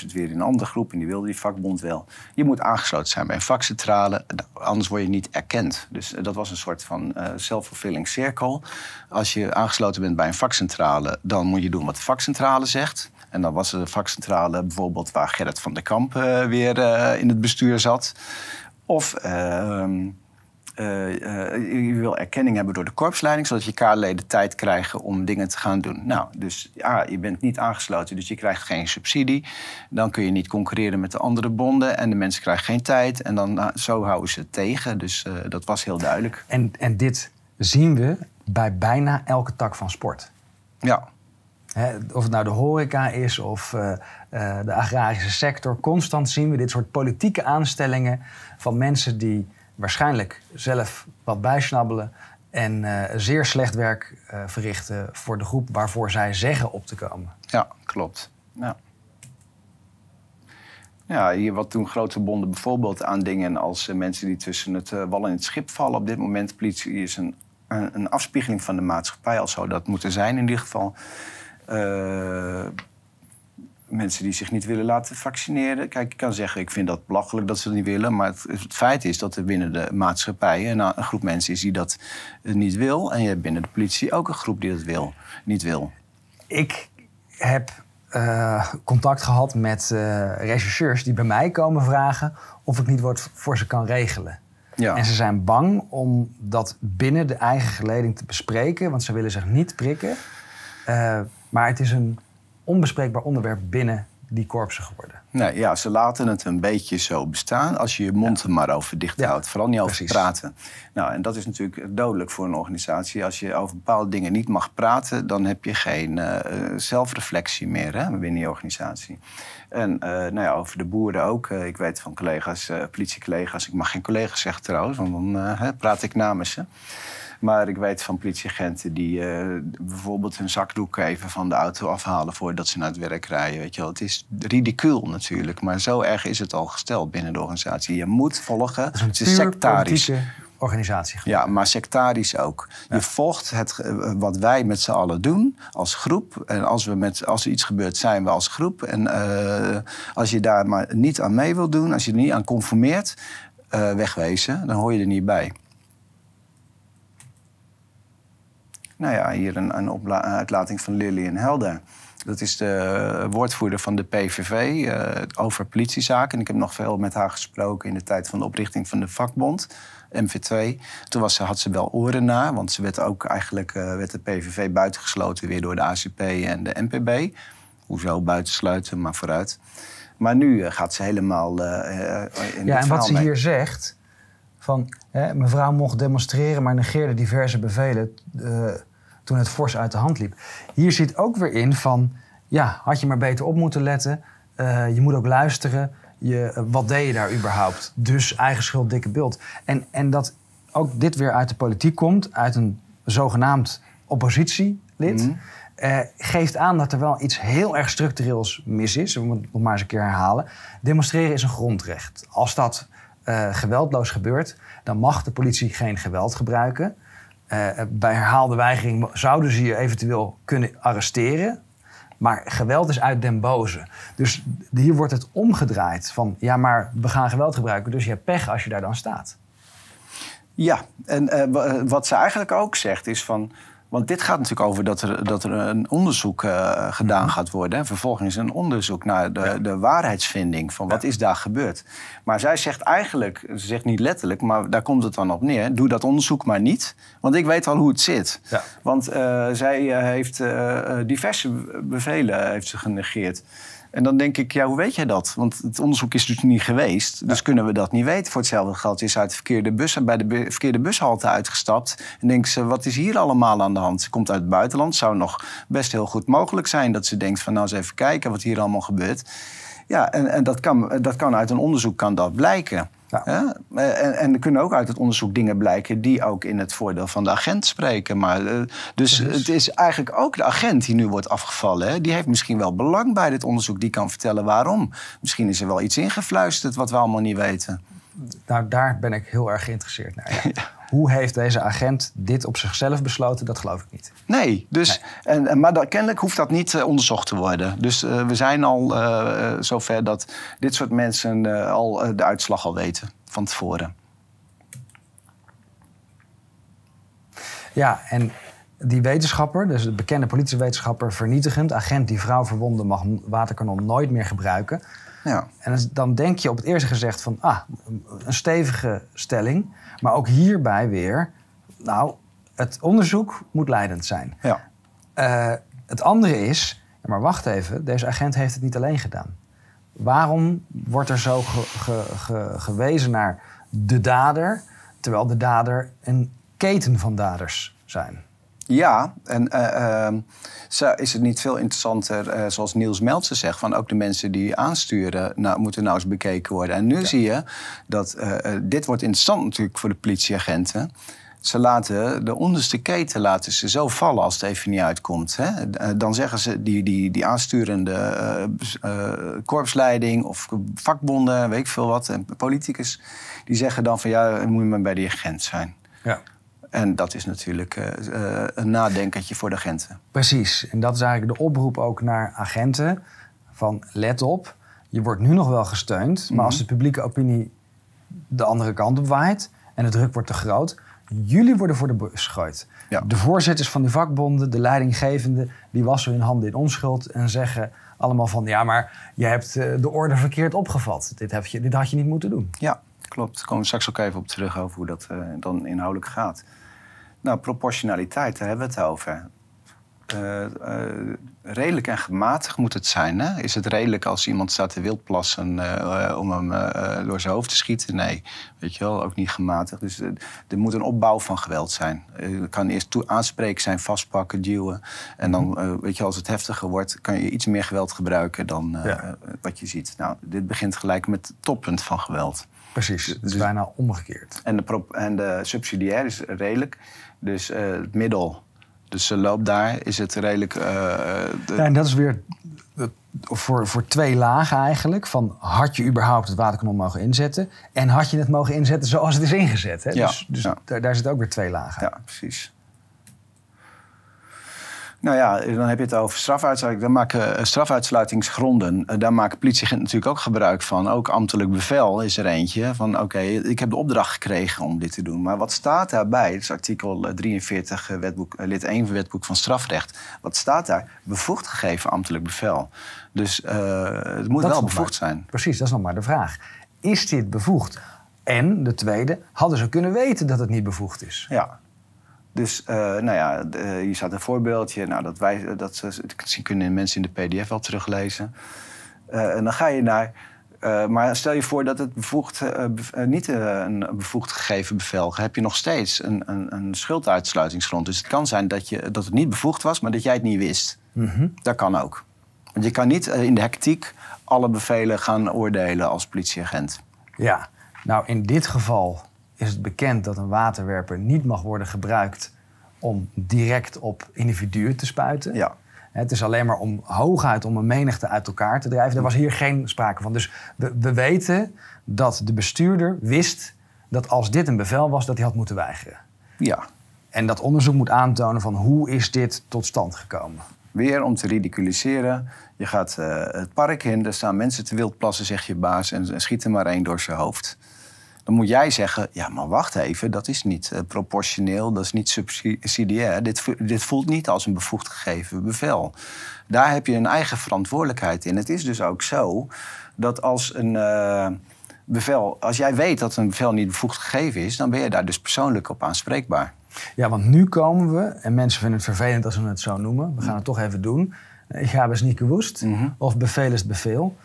3.000 weer in een andere groep en die wilde die vakbond wel. Je moet aangesloten zijn bij een vakcentrale, anders word je niet erkend. Dus eh, dat was een soort van uh, self-fulfilling circle. Als je aangesloten bent bij een vakcentrale, dan moet je doen wat de vakcentrale zegt. En dan was de vakcentrale bijvoorbeeld waar Gerrit van der Kamp uh, weer uh, in het bestuur zat. Of ehm, uh, je wil erkenning hebben door de korpsleiding, zodat je kaarleden tijd krijgen om dingen te gaan doen. Nou, dus ja, je bent niet aangesloten, dus je krijgt geen subsidie. Dan kun je niet concurreren met de andere bonden en de mensen krijgen geen tijd. En dan nou, zo houden ze het tegen. Dus uh, dat was heel duidelijk. En, en dit zien we bij bijna elke tak van sport. Ja. of het nou de horeca is of uh, de agrarische sector. Constant zien we dit soort politieke aanstellingen van mensen die waarschijnlijk zelf wat bijsnabbelen en uh, zeer slecht werk uh, verrichten voor de groep waarvoor zij zeggen op te komen. Ja, klopt. Ja. Hier wat doen grote bonden bijvoorbeeld aan dingen als uh, mensen die tussen het wal en het schip vallen. Op dit moment politie is een, een, een afspiegeling van de maatschappij, al zou dat moeten zijn in ieder geval mensen die zich niet willen laten vaccineren. Kijk, ik kan zeggen, ik vind dat belachelijk dat ze dat niet willen. Maar het, het feit is dat er binnen de maatschappij een, een, groep mensen is die dat eh, niet wil. En je hebt binnen de politie ook een groep die dat wil, niet wil. Ik heb uh, contact gehad met uh, rechercheurs die bij mij komen vragen of ik niet wat voor ze kan regelen. Ja. En ze zijn bang om dat binnen de eigen geleding te bespreken, want ze willen zich niet prikken. Uh, maar het is een onbespreekbaar onderwerp binnen die korpsen geworden. Nee, ja, ze laten het een beetje zo bestaan als je je mond er maar over dicht houdt. Vooral niet over praten. Nou, en dat is natuurlijk dodelijk voor een organisatie. Als je over bepaalde dingen niet mag praten, dan heb je geen uh, zelfreflectie meer hè, binnen je organisatie. En uh, nou ja, over de boeren ook. ik weet van collega's, politiecollega's, ik mag geen collega's zeggen trouwens, want dan praat ik namens ze. Maar ik weet van politieagenten die uh, bijvoorbeeld hun zakdoek even van de auto afhalen voordat ze naar het werk rijden. Weet je wel. Het is ridicuul natuurlijk, maar zo erg is het al gesteld binnen de organisatie. Je moet volgen. Het is, sectarisch organisatie. Ja, maar sectarisch ook. Je volgt het, eh, wat wij met z'n allen doen als groep. En als, we met, als er iets gebeurt, zijn we als groep. En uh, als je daar maar niet aan mee wil doen, als je er niet aan conformeert, uh, wegwezen, dan hoor je er niet bij. Nou ja, hier een, een uitlating van Lillian Helder. Dat is de woordvoerder van de PVV uh, eh, over politiezaken. Ik heb nog veel met haar gesproken in de tijd van de oprichting van de vakbond, MV2. Toen was ze, had ze wel oren na, want ze werd ook eigenlijk uh, werd de PVV buitengesloten weer door de ACP en de NPB. Hoezo buitensluiten, maar vooruit. Maar nu uh, gaat ze helemaal in Ja, en wat ze hier zegt, van hè, mevrouw mocht demonstreren, maar negeerde diverse bevelen toen het fors uit de hand liep. Hier zit ook weer in van, ja, had je maar beter op moeten letten. Uh, je moet ook luisteren. Je, uh, wat deed je daar überhaupt? Dus eigen schuld, dikke beeld. En, en dat ook dit weer uit de politiek komt, uit een zogenaamd oppositielid. Mm. Uh, geeft aan dat er wel iets heel erg structureels mis is. We moeten het nog maar eens een keer herhalen. Demonstreren is een grondrecht. Als dat geweldloos gebeurt, dan mag de politie geen geweld gebruiken. Uh, bij herhaalde weigering zouden ze je eventueel kunnen arresteren. Maar geweld is uit den boze. Dus hier wordt het omgedraaid van ja, maar we gaan geweld gebruiken, dus je hebt pech als je daar dan staat. Ja, en uh, wat ze eigenlijk ook zegt is van Want dit gaat natuurlijk over dat er, dat er een onderzoek uh, gedaan gaat worden. En vervolgens een onderzoek naar de, de waarheidsvinding van wat is daar gebeurd. Maar zij zegt eigenlijk, ze zegt niet letterlijk, maar daar komt het dan op neer. Doe dat onderzoek maar niet, want ik weet al hoe het zit. Ja. Want uh, zij heeft diverse bevelen heeft ze genegeerd. En dan denk ik, ja, hoe weet jij dat? Want het onderzoek is dus niet geweest. Dus kunnen we dat niet weten. Voor hetzelfde geld is uit de verkeerde bus, bij de verkeerde bushalte uitgestapt. En denkt ze, wat is hier allemaal aan de hand? Ze komt uit het buitenland. Zou nog best heel goed mogelijk zijn dat ze denkt van nou eens even kijken wat hier allemaal gebeurt. Ja, en, en dat, kan, dat kan uit een onderzoek kan dat blijken. Ja. En, en, er kunnen ook uit het onderzoek dingen blijken die ook in het voordeel van de agent spreken. Maar, uh, dus het is eigenlijk ook de agent die nu wordt afgevallen. Hè? Die heeft misschien wel belang bij dit onderzoek. Die kan vertellen waarom. Misschien is er wel iets ingefluisterd wat we allemaal niet weten. Nou, daar ben ik heel erg geïnteresseerd naar. Ja. Hoe heeft deze agent dit op zichzelf besloten? Dat geloof ik niet. Nee, dus, En, maar kennelijk hoeft dat niet uh, onderzocht te worden. Dus uh, we zijn al uh, zover dat dit soort mensen al de uitslag al weten van tevoren. Ja, en die wetenschapper, dus de bekende politiewetenschapper, vernietigend, agent die vrouw verwonden, mag waterkanon nooit meer gebruiken. Ja. En dan denk je op het eerste gezegd van, ah, een stevige stelling. Maar ook hierbij weer, nou, het onderzoek moet leidend zijn. Ja. Uh, het andere is, maar wacht even, deze agent heeft het niet alleen gedaan. Waarom wordt er zo ge, ge, gewezen naar de dader, terwijl de dader een keten van daders zijn? Ja, en uh, is het niet veel interessanter, uh, zoals Niels Meltzer zegt, van ook de mensen die aansturen nou, moeten nou eens bekeken worden. En nu zie je dat uh, dit wordt interessant natuurlijk voor de politieagenten. Ze laten de onderste keten laten ze zo vallen als het even niet uitkomt. Hè? Dan zeggen ze die, die, die aansturende korpsleiding of vakbonden, weet ik veel wat, en politicus, die zeggen dan van ja, moet je maar bij die agent zijn. Ja. En dat is natuurlijk uh, een nadenkertje voor de agenten. Precies. En dat is eigenlijk de oproep ook naar agenten. Van let op, je wordt nu nog wel gesteund. Maar als mhm. de publieke opinie de andere kant op waait... en de druk wordt te groot... jullie worden voor de bus gegooid. Ja. De voorzitters van die vakbonden, de leidinggevende... die wassen hun handen in onschuld en zeggen allemaal van... ja, maar je hebt de orde verkeerd opgevat. Dit, heb je, dit had je niet moeten doen. Ja, klopt. Daar komen we straks ook even op terug... over hoe dat dan inhoudelijk gaat. Nou, proportionaliteit, daar hebben we het over. Uh, uh, redelijk en gematigd moet het zijn. Hè? Is het redelijk als iemand staat te wildplassen uh, om hem door zijn hoofd te schieten? Nee, weet je wel, ook niet gematigd. Dus er moet een opbouw van geweld zijn. Het kan eerst aanspreken zijn, vastpakken, duwen. En dan, weet je, als het heftiger wordt, kan je iets meer geweld gebruiken dan wat je ziet. Nou, dit begint gelijk met het toppunt van geweld. Precies, het is dus, bijna omgekeerd. En de, en de subsidiair is redelijk. Dus uh, het middel. Dus ze loopt daar, is het redelijk. Uh, de... ja, en dat is weer voor, voor twee lagen eigenlijk. Van had je überhaupt het waterkanon mogen inzetten? En had je het mogen inzetten zoals het is ingezet? Hè? Ja, dus dus ja. Daar, daar zitten ook weer twee lagen. Ja, precies. Nou ja, dan heb je het over strafuitsluiting. Dan maken uh, strafuitsluitingsgronden. Uh, daar maken politieagenten natuurlijk ook gebruik van. Ook ambtelijk bevel is er eentje. Van oké, ik heb de opdracht gekregen om dit te doen. Maar wat staat daarbij? Dat is artikel 43, uh, wetboek, lid 1 wetboek van strafrecht. Wat staat daar? Bevoegd gegeven ambtelijk bevel. Dus het moet wel bevoegd zijn. Precies, dat is nog maar de vraag. Is dit bevoegd? En de tweede, hadden ze kunnen weten dat het niet bevoegd is? Ja, dus uh, nou ja, uh, hier staat een voorbeeldje. Nou, dat, wij, dat, dat kunnen mensen in de PDF wel teruglezen. Uh, en dan ga je naar. maar stel je voor dat het bevoegd, niet een bevoegd gegeven bevel heb je nog steeds een, een, een, schulduitsluitingsgrond. Dus het kan zijn dat, je, dat het niet bevoegd was, maar dat jij het niet wist. Mm Dat kan ook. Want je kan niet in de hectiek alle bevelen gaan oordelen als politieagent. Ja, nou in dit geval is het bekend dat een waterwerper niet mag worden gebruikt om direct op individuen te spuiten. Ja. Het is alleen maar om hooguit om een menigte uit elkaar te drijven. Er was hier geen sprake van. Dus we, we weten dat de bestuurder wist dat als dit een bevel was, dat hij had moeten weigeren. Ja. En dat onderzoek moet aantonen van hoe is dit tot stand gekomen. Weer om te ridiculiseren. Je gaat uh, het park in, er staan mensen te wildplassen, zegt je baas, en, en schiet er maar één door zijn hoofd. Dan moet jij zeggen, ja, maar wacht even, dat is niet uh, proportioneel, dat is niet subsidiair. Dit, dit voelt niet als een bevoegd gegeven bevel. Daar heb je een eigen verantwoordelijkheid in. Het is dus ook zo dat als een uh, bevel, als jij weet dat een bevel niet bevoegd gegeven is, dan ben je daar dus persoonlijk op aanspreekbaar. Ja, want nu komen we, en mensen vinden het vervelend als we het zo noemen, we gaan het toch even doen. Ik ga eens niet gewoest, of bevel is bevel.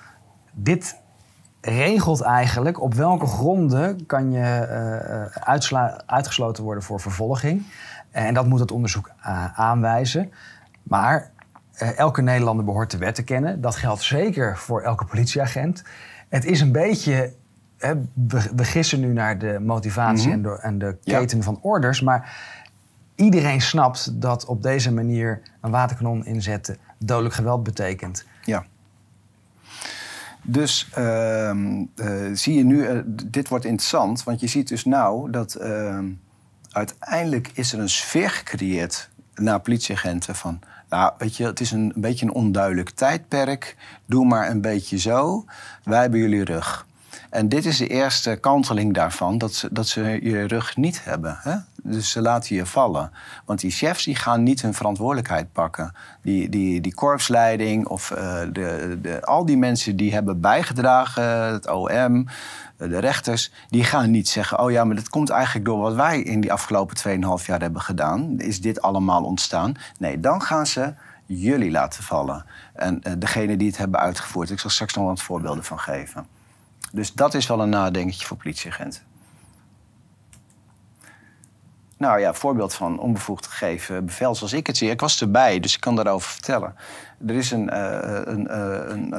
Dit regelt eigenlijk op welke gronden kan je uh, uitgesloten worden voor vervolging. En dat moet het onderzoek uh, aanwijzen. Maar uh, elke Nederlander behoort de wet te kennen. Dat geldt zeker voor elke politieagent. Het is een beetje. Hè, we, gissen nu naar de motivatie en, de, en, de, keten van orders. Maar iedereen snapt dat op deze manier een waterkanon inzetten dodelijk geweld betekent. Ja. Dus uh, zie je nu, uh, dit wordt interessant, want je ziet dus nou dat uh, uiteindelijk is er een sfeer gecreëerd naar politieagenten van, nou weet je, het is een, een beetje een onduidelijk tijdperk, doe maar een beetje zo, wij hebben jullie rug. En dit is de eerste kanteling daarvan, dat ze, dat ze je rug niet hebben. Hè? Dus ze laten je vallen. Want die chefs die gaan niet hun verantwoordelijkheid pakken. Die, die, die korpsleiding of uh, de, de, al die mensen die hebben bijgedragen, het OM, de rechters, die gaan niet zeggen: Oh ja, maar dat komt eigenlijk door wat wij in die afgelopen 2,5 jaar hebben gedaan. Is dit allemaal ontstaan? Nee, dan gaan ze jullie laten vallen. En uh, degene die het hebben uitgevoerd. Ik zal straks nog wat voorbeelden van geven. Dus dat is wel een nadenketje voor politieagenten. Nou ja, voorbeeld van onbevoegd gegeven bevel zoals ik het zie. Ik was erbij, dus ik kan daarover vertellen. Er is een, uh, een,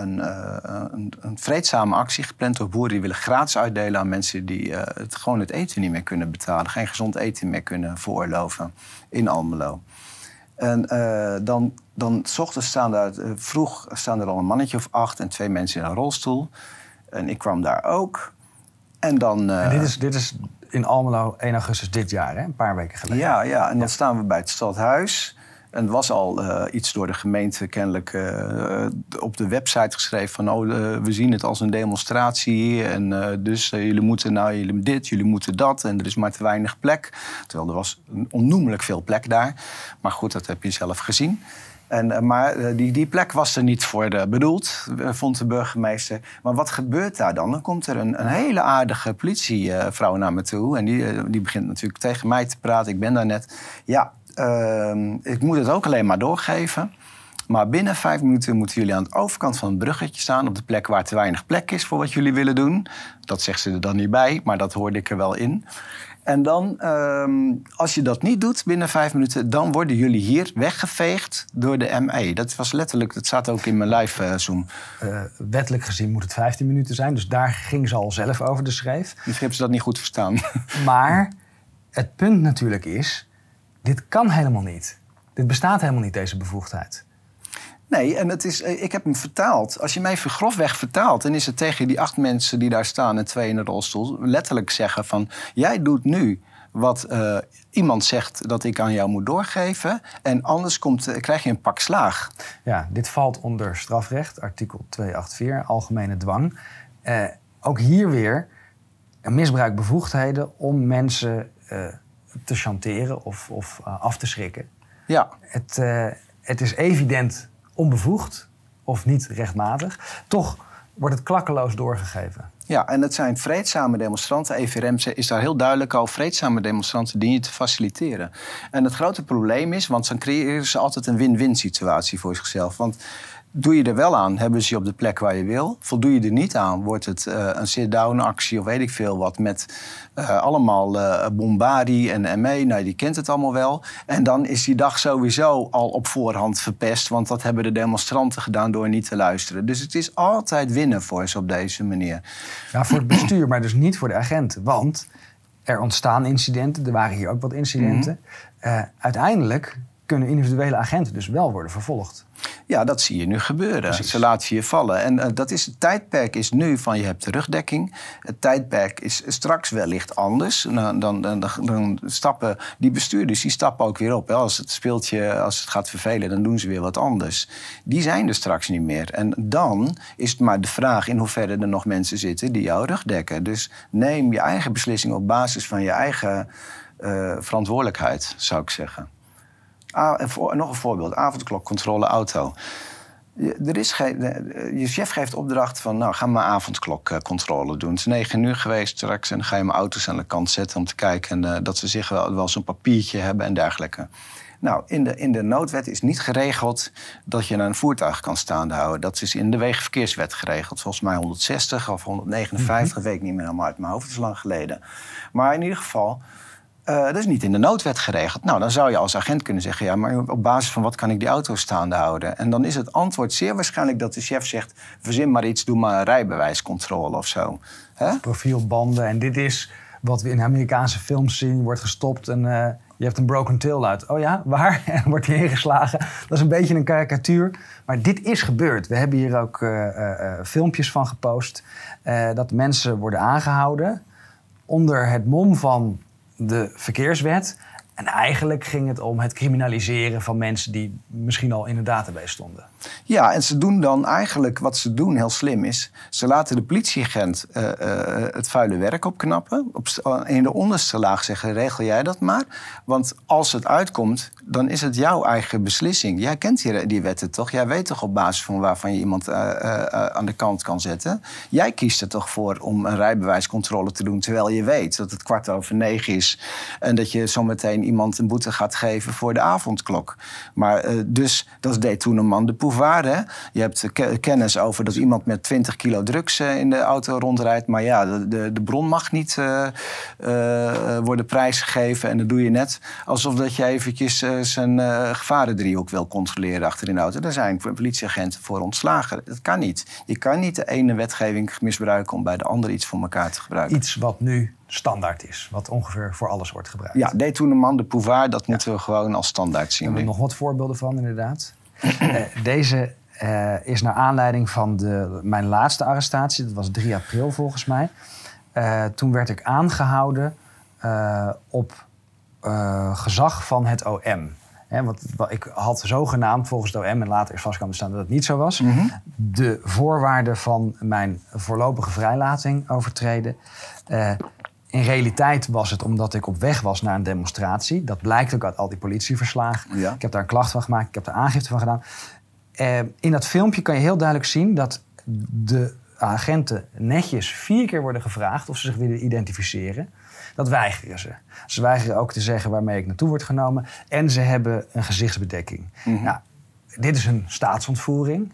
een, uh, een, een, vreedzame actie gepland door boeren die willen gratis uitdelen aan mensen die het, gewoon het eten niet meer kunnen betalen. Geen gezond eten meer kunnen veroorloven in Almelo. En dan, dan s ochtends staan daar, vroeg staan er al een mannetje of acht en twee mensen in een rolstoel. En ik kwam daar ook. En dan... En dit, is, dit is in Almelo 1 augustus dit jaar, hè? een paar weken geleden. Ja, ja. en dan staan we bij het stadhuis. En het was al uh, iets door de gemeente kennelijk uh, op de website geschreven van oh, uh, we zien het als een demonstratie en dus jullie moeten nou jullie dit, jullie moeten dat en er is maar te weinig plek. Terwijl er was onnoemelijk veel plek daar. Maar goed, dat heb je zelf gezien. En, eh, maar eh, die, die plek was er niet voor bedoeld, eh, vond de burgemeester. Maar wat gebeurt daar dan? Dan komt er een, een hele aardige politievrouw naar me toe. En die, die begint natuurlijk tegen mij te praten. Ik ben daar net. Ja, uh, ik moet het ook alleen maar doorgeven. Maar binnen vijf minuten moeten jullie aan de overkant van het bruggetje staan. Op de plek waar te weinig plek is voor wat jullie willen doen. Dat zegt ze er dan niet bij, maar dat hoorde ik er wel in. En dan, ehm, als je dat niet doet binnen vijf minuten, dan worden jullie hier weggeveegd door de ME. Dat was letterlijk, dat staat ook in mijn live uh, Zoom. Uh, wettelijk gezien moet het 15 minuten zijn, dus daar ging ze al zelf over de schreef. Misschien hebben ze dat niet goed verstaan. Maar het punt natuurlijk is, dit kan helemaal niet. Dit bestaat helemaal niet, deze bevoegdheid. Nee, en het is, eh, ik heb hem vertaald. Als je mij grofweg vertaalt, dan is het tegen die acht mensen die daar staan en twee in de rolstoel letterlijk zeggen van jij doet nu wat uh, iemand zegt dat ik aan jou moet doorgeven. En anders komt, uh, krijg je een pak slaag. Ja, dit valt onder strafrecht, artikel 284, algemene dwang. Uh, ook hier weer een misbruik bevoegdheden om mensen te chanteren of, of af te schrikken. Ja. Het, het is evident onbevoegd of niet rechtmatig. Toch wordt het klakkeloos doorgegeven. Ja, en het zijn vreedzame demonstranten. EVRM is daar heel duidelijk al. Vreedzame demonstranten die je te faciliteren. En het grote probleem is, want dan creëren ze altijd een win-win situatie voor zichzelf. Want Doe je er wel aan, hebben ze je op de plek waar je wil. Voldoe je er niet aan, wordt het uh, een sit-down actie of weet ik veel wat. Met uh, allemaal uh, bombardie en ME. Nou, die kent het allemaal wel. En dan is die dag sowieso al op voorhand verpest. Want dat hebben de demonstranten gedaan door niet te luisteren. Dus het is altijd winnen voor ze op deze manier. Ja, voor het bestuur, maar dus niet voor de agenten. Want er ontstaan incidenten. Er waren hier ook wat incidenten. Mm uiteindelijk kunnen individuele agenten dus wel worden vervolgd. Ja, dat zie je nu gebeuren. Ze laten je vallen. En uh, dat is, het tijdperk is nu van je hebt terugdekking. Het tijdperk is straks wellicht anders. Dan, dan, dan, dan stappen die bestuurders die stappen ook weer op. Hè. Als het speeltje, als het gaat vervelen, dan doen ze weer wat anders. Die zijn er straks niet meer. En dan is het maar de vraag in hoeverre er nog mensen zitten die jou rugdekken. Dus neem je eigen beslissing op basis van je eigen uh, verantwoordelijkheid, zou ik zeggen. Ah, nog een voorbeeld, avondklokcontrole auto. Je, er is geen, je chef geeft opdracht van, nou, ga maar avondklokcontrole doen. Het is negen uur geweest straks en dan ga je mijn auto's aan de kant zetten... om te kijken uh, dat ze zich wel, wel zo'n papiertje hebben en dergelijke. Nou, in de, in de noodwet is niet geregeld dat je een voertuig kan staande houden. Dat is in de wegenverkeerswet geregeld. Volgens mij 160 of 159, mm weet ik niet meer helemaal uit mijn hoofd. Dat is lang geleden. Maar in ieder geval, uh, dat is niet in de noodwet geregeld. Nou, dan zou je als agent kunnen zeggen: ja, maar op basis van wat kan ik die auto staande houden? En dan is het antwoord zeer waarschijnlijk dat de chef zegt: verzin maar iets, doe maar een rijbewijscontrole of zo. Profielbanden. En dit is wat we in Amerikaanse films zien: wordt gestopt en uh, je hebt een broken tail uit. Oh ja, waar? En wordt hij ingeslagen. Dat is een beetje een karikatuur. Maar dit is gebeurd. We hebben hier ook uh, filmpjes van gepost. dat mensen worden aangehouden onder het mom van de verkeerswet. En eigenlijk ging het om het criminaliseren van mensen die misschien al in de database stonden. Ja, en ze doen dan eigenlijk wat ze doen heel slim is. Ze laten de politieagent uh, uh, het vuile werk opknappen. Op, in de onderste laag zeggen: regel jij dat maar. Want als het uitkomt, dan is het jouw eigen beslissing. Jij kent die, die wetten toch? Jij weet toch op basis van waarvan je iemand uh, aan de kant kan zetten. Jij kiest er toch voor om een rijbewijscontrole te doen, terwijl je weet dat het kwart over negen is en dat je zometeen iemand een boete gaat geven voor de avondklok. Maar dus dat is détournement de pouvoir. Je hebt kennis over dat iemand met 20 kilo drugs in de auto rondrijdt, maar ja, de, de, de bron mag niet worden prijsgegeven en dat doe je net alsof dat je eventjes zijn uh, gevarendriehoek wil controleren achter in de auto. Daar zijn politieagenten voor ontslagen. Dat kan niet. Je kan niet de ene wetgeving misbruiken om bij de andere iets voor elkaar te gebruiken. Iets wat nu standaard is, wat ongeveer voor alles wordt gebruikt. Ja, détournement de pouvoir, dat moeten we gewoon als standaard zien. Daar hebben nog wat voorbeelden van, inderdaad. uh, deze uh, is naar aanleiding van de, mijn laatste arrestatie, dat was 3 april volgens mij. toen werd ik aangehouden op uh, gezag van het OM. want ik had zogenaamd volgens het OM, en later is vast te staan dat het niet zo was, mm -hmm. de voorwaarden van mijn voorlopige vrijlating overtreden. Uh, in realiteit was het omdat ik op weg was naar een demonstratie. Dat blijkt ook uit al die politieverslagen. Ja. Ik heb daar een klacht van gemaakt, ik heb daar aangifte van gedaan. Uh, in dat filmpje kan je heel duidelijk zien dat de agenten netjes vier keer worden gevraagd of ze zich willen identificeren. Dat weigeren ze. Ze weigeren ook te zeggen waarmee ik naartoe word genomen. En ze hebben een gezichtsbedekking. Mm nou, dit is een staatsontvoering.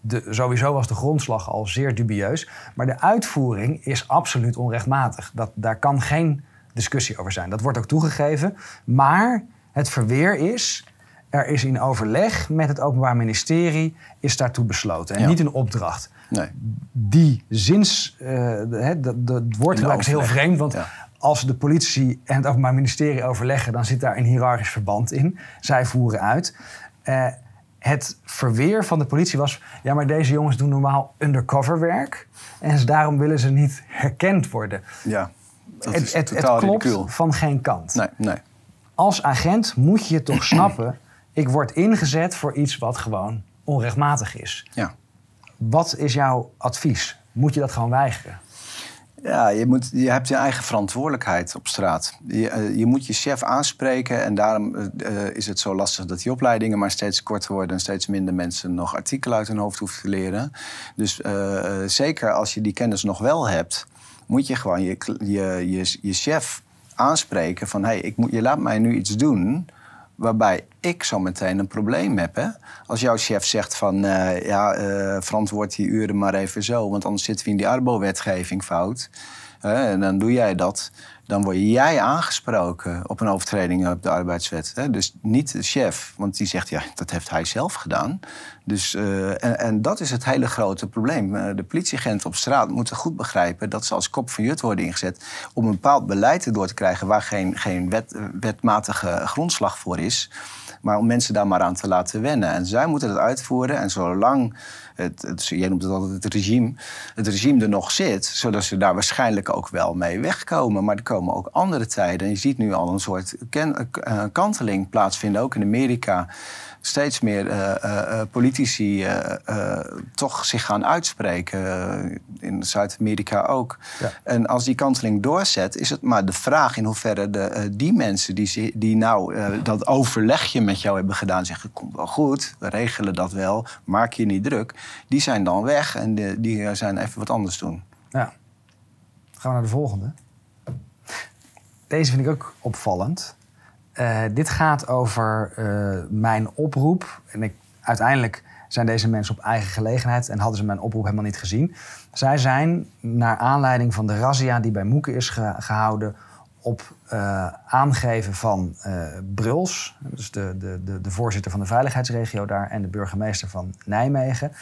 De, sowieso was de grondslag al zeer dubieus. Maar de uitvoering is absoluut onrechtmatig. Dat, daar kan geen discussie over zijn. Dat wordt ook toegegeven. Maar het verweer is... Er is in overleg met het Openbaar Ministerie is daartoe besloten. En niet een opdracht. Nee. Die zins... Uh, het woordgebruik is heel vreemd, want als de politie en het Openbaar Ministerie overleggen, dan zit daar een hiërarchisch verband in. Zij voeren uit. Uh, het verweer van de politie was: ja, maar deze jongens doen normaal undercover werk. En daarom willen ze niet herkend worden. Ja, dat het, het, het klopt van geen kant. Nee, nee. Als agent moet je toch snappen: ik word ingezet voor iets wat gewoon onrechtmatig is. Ja. Wat is jouw advies? Moet je dat gewoon weigeren? Ja, je, moet, je hebt je eigen verantwoordelijkheid op straat. Je, uh, je moet je chef aanspreken en daarom uh, is het zo lastig dat die opleidingen maar steeds korter worden en steeds minder mensen nog artikelen uit hun hoofd hoeven te leren. Dus zeker als je die kennis nog wel hebt, moet je gewoon je, je, je, je chef aanspreken van hé, hey, ik moet, je laat mij nu iets doen waarbij ik zo meteen een probleem heb. Hè? Als jouw chef zegt van uh, ja, uh, verantwoord die uren maar even zo, want anders zitten we in die Arbo-wetgeving fout. En dan doe jij dat, dan word jij aangesproken op een overtreding op de arbeidswet. Dus niet de chef, want die zegt ja, dat heeft hij zelf gedaan. Dus, uh, en, dat is het hele grote probleem. Uh, de politieagenten op straat moeten goed begrijpen dat ze als kop van jut worden ingezet om een bepaald beleid door te krijgen waar geen, geen wet, wetmatige grondslag voor is. Maar om mensen daar maar aan te laten wennen. En zij moeten het uitvoeren. En zolang het, het, jij noemt het altijd het regime, het regime er nog zit, zodat ze daar waarschijnlijk ook wel mee wegkomen. Maar er komen ook andere tijden. En je ziet nu al een soort ken, uh, kanteling plaatsvinden, ook in Amerika steeds meer uh, uh, politici toch zich gaan uitspreken. in Zuid-Amerika ook. Ja. En als die kanteling doorzet, is het maar de vraag in hoeverre de, die mensen die, die nou dat overlegje met jou hebben gedaan, zeggen: Komt wel goed, we regelen dat wel, maak je niet druk. Die zijn dan weg en die, die zijn even wat anders doen. Ja. gaan we naar de volgende. Deze vind ik ook opvallend. Uh, dit gaat over uh, mijn oproep. En ik, uiteindelijk zijn deze mensen op eigen gelegenheid en hadden ze mijn oproep helemaal niet gezien. Zij zijn naar aanleiding van de razzia die bij Moeken is ge gehouden op uh, aangeven van Bruls, dus de, de, de, de, voorzitter van de veiligheidsregio daar en de burgemeester van Nijmegen,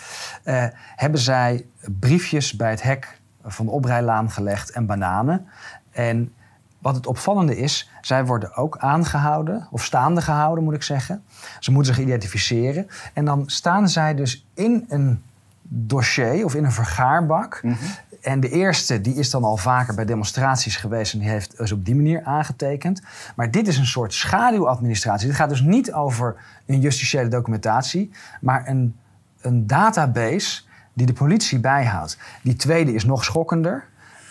hebben zij briefjes bij het hek van de oprijlaan gelegd en bananen. En wat het opvallende is, zij worden ook aangehouden, of staande gehouden moet ik zeggen. Ze moeten zich identificeren. En dan staan zij dus in een dossier of in een vergaarbak. Mhm. En de eerste die is dan al vaker bij demonstraties geweest en die heeft dus op die manier aangetekend. Maar dit is een soort schaduwadministratie. Dit gaat dus niet over een justitiële documentatie, maar een, een database die de politie bijhoudt. Die tweede is nog schokkender.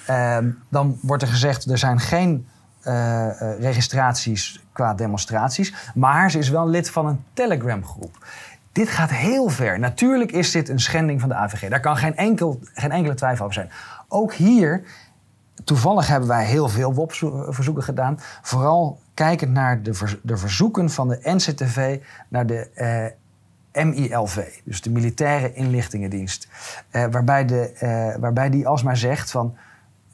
Ehm, dan wordt er gezegd, er zijn geen uh, registraties qua demonstraties. Maar ze is wel lid van een Telegram-groep. Dit gaat heel ver. Natuurlijk is dit een schending van de AVG. Daar kan geen, enkel, geen enkele twijfel over zijn. Ook hier, toevallig hebben wij heel veel WOP-verzoeken gedaan. Vooral kijkend naar de, de verzoeken van de NCTV naar de uh, MILV, dus de Militaire Inlichtingendienst. Waarbij, de, waarbij die alsmaar zegt van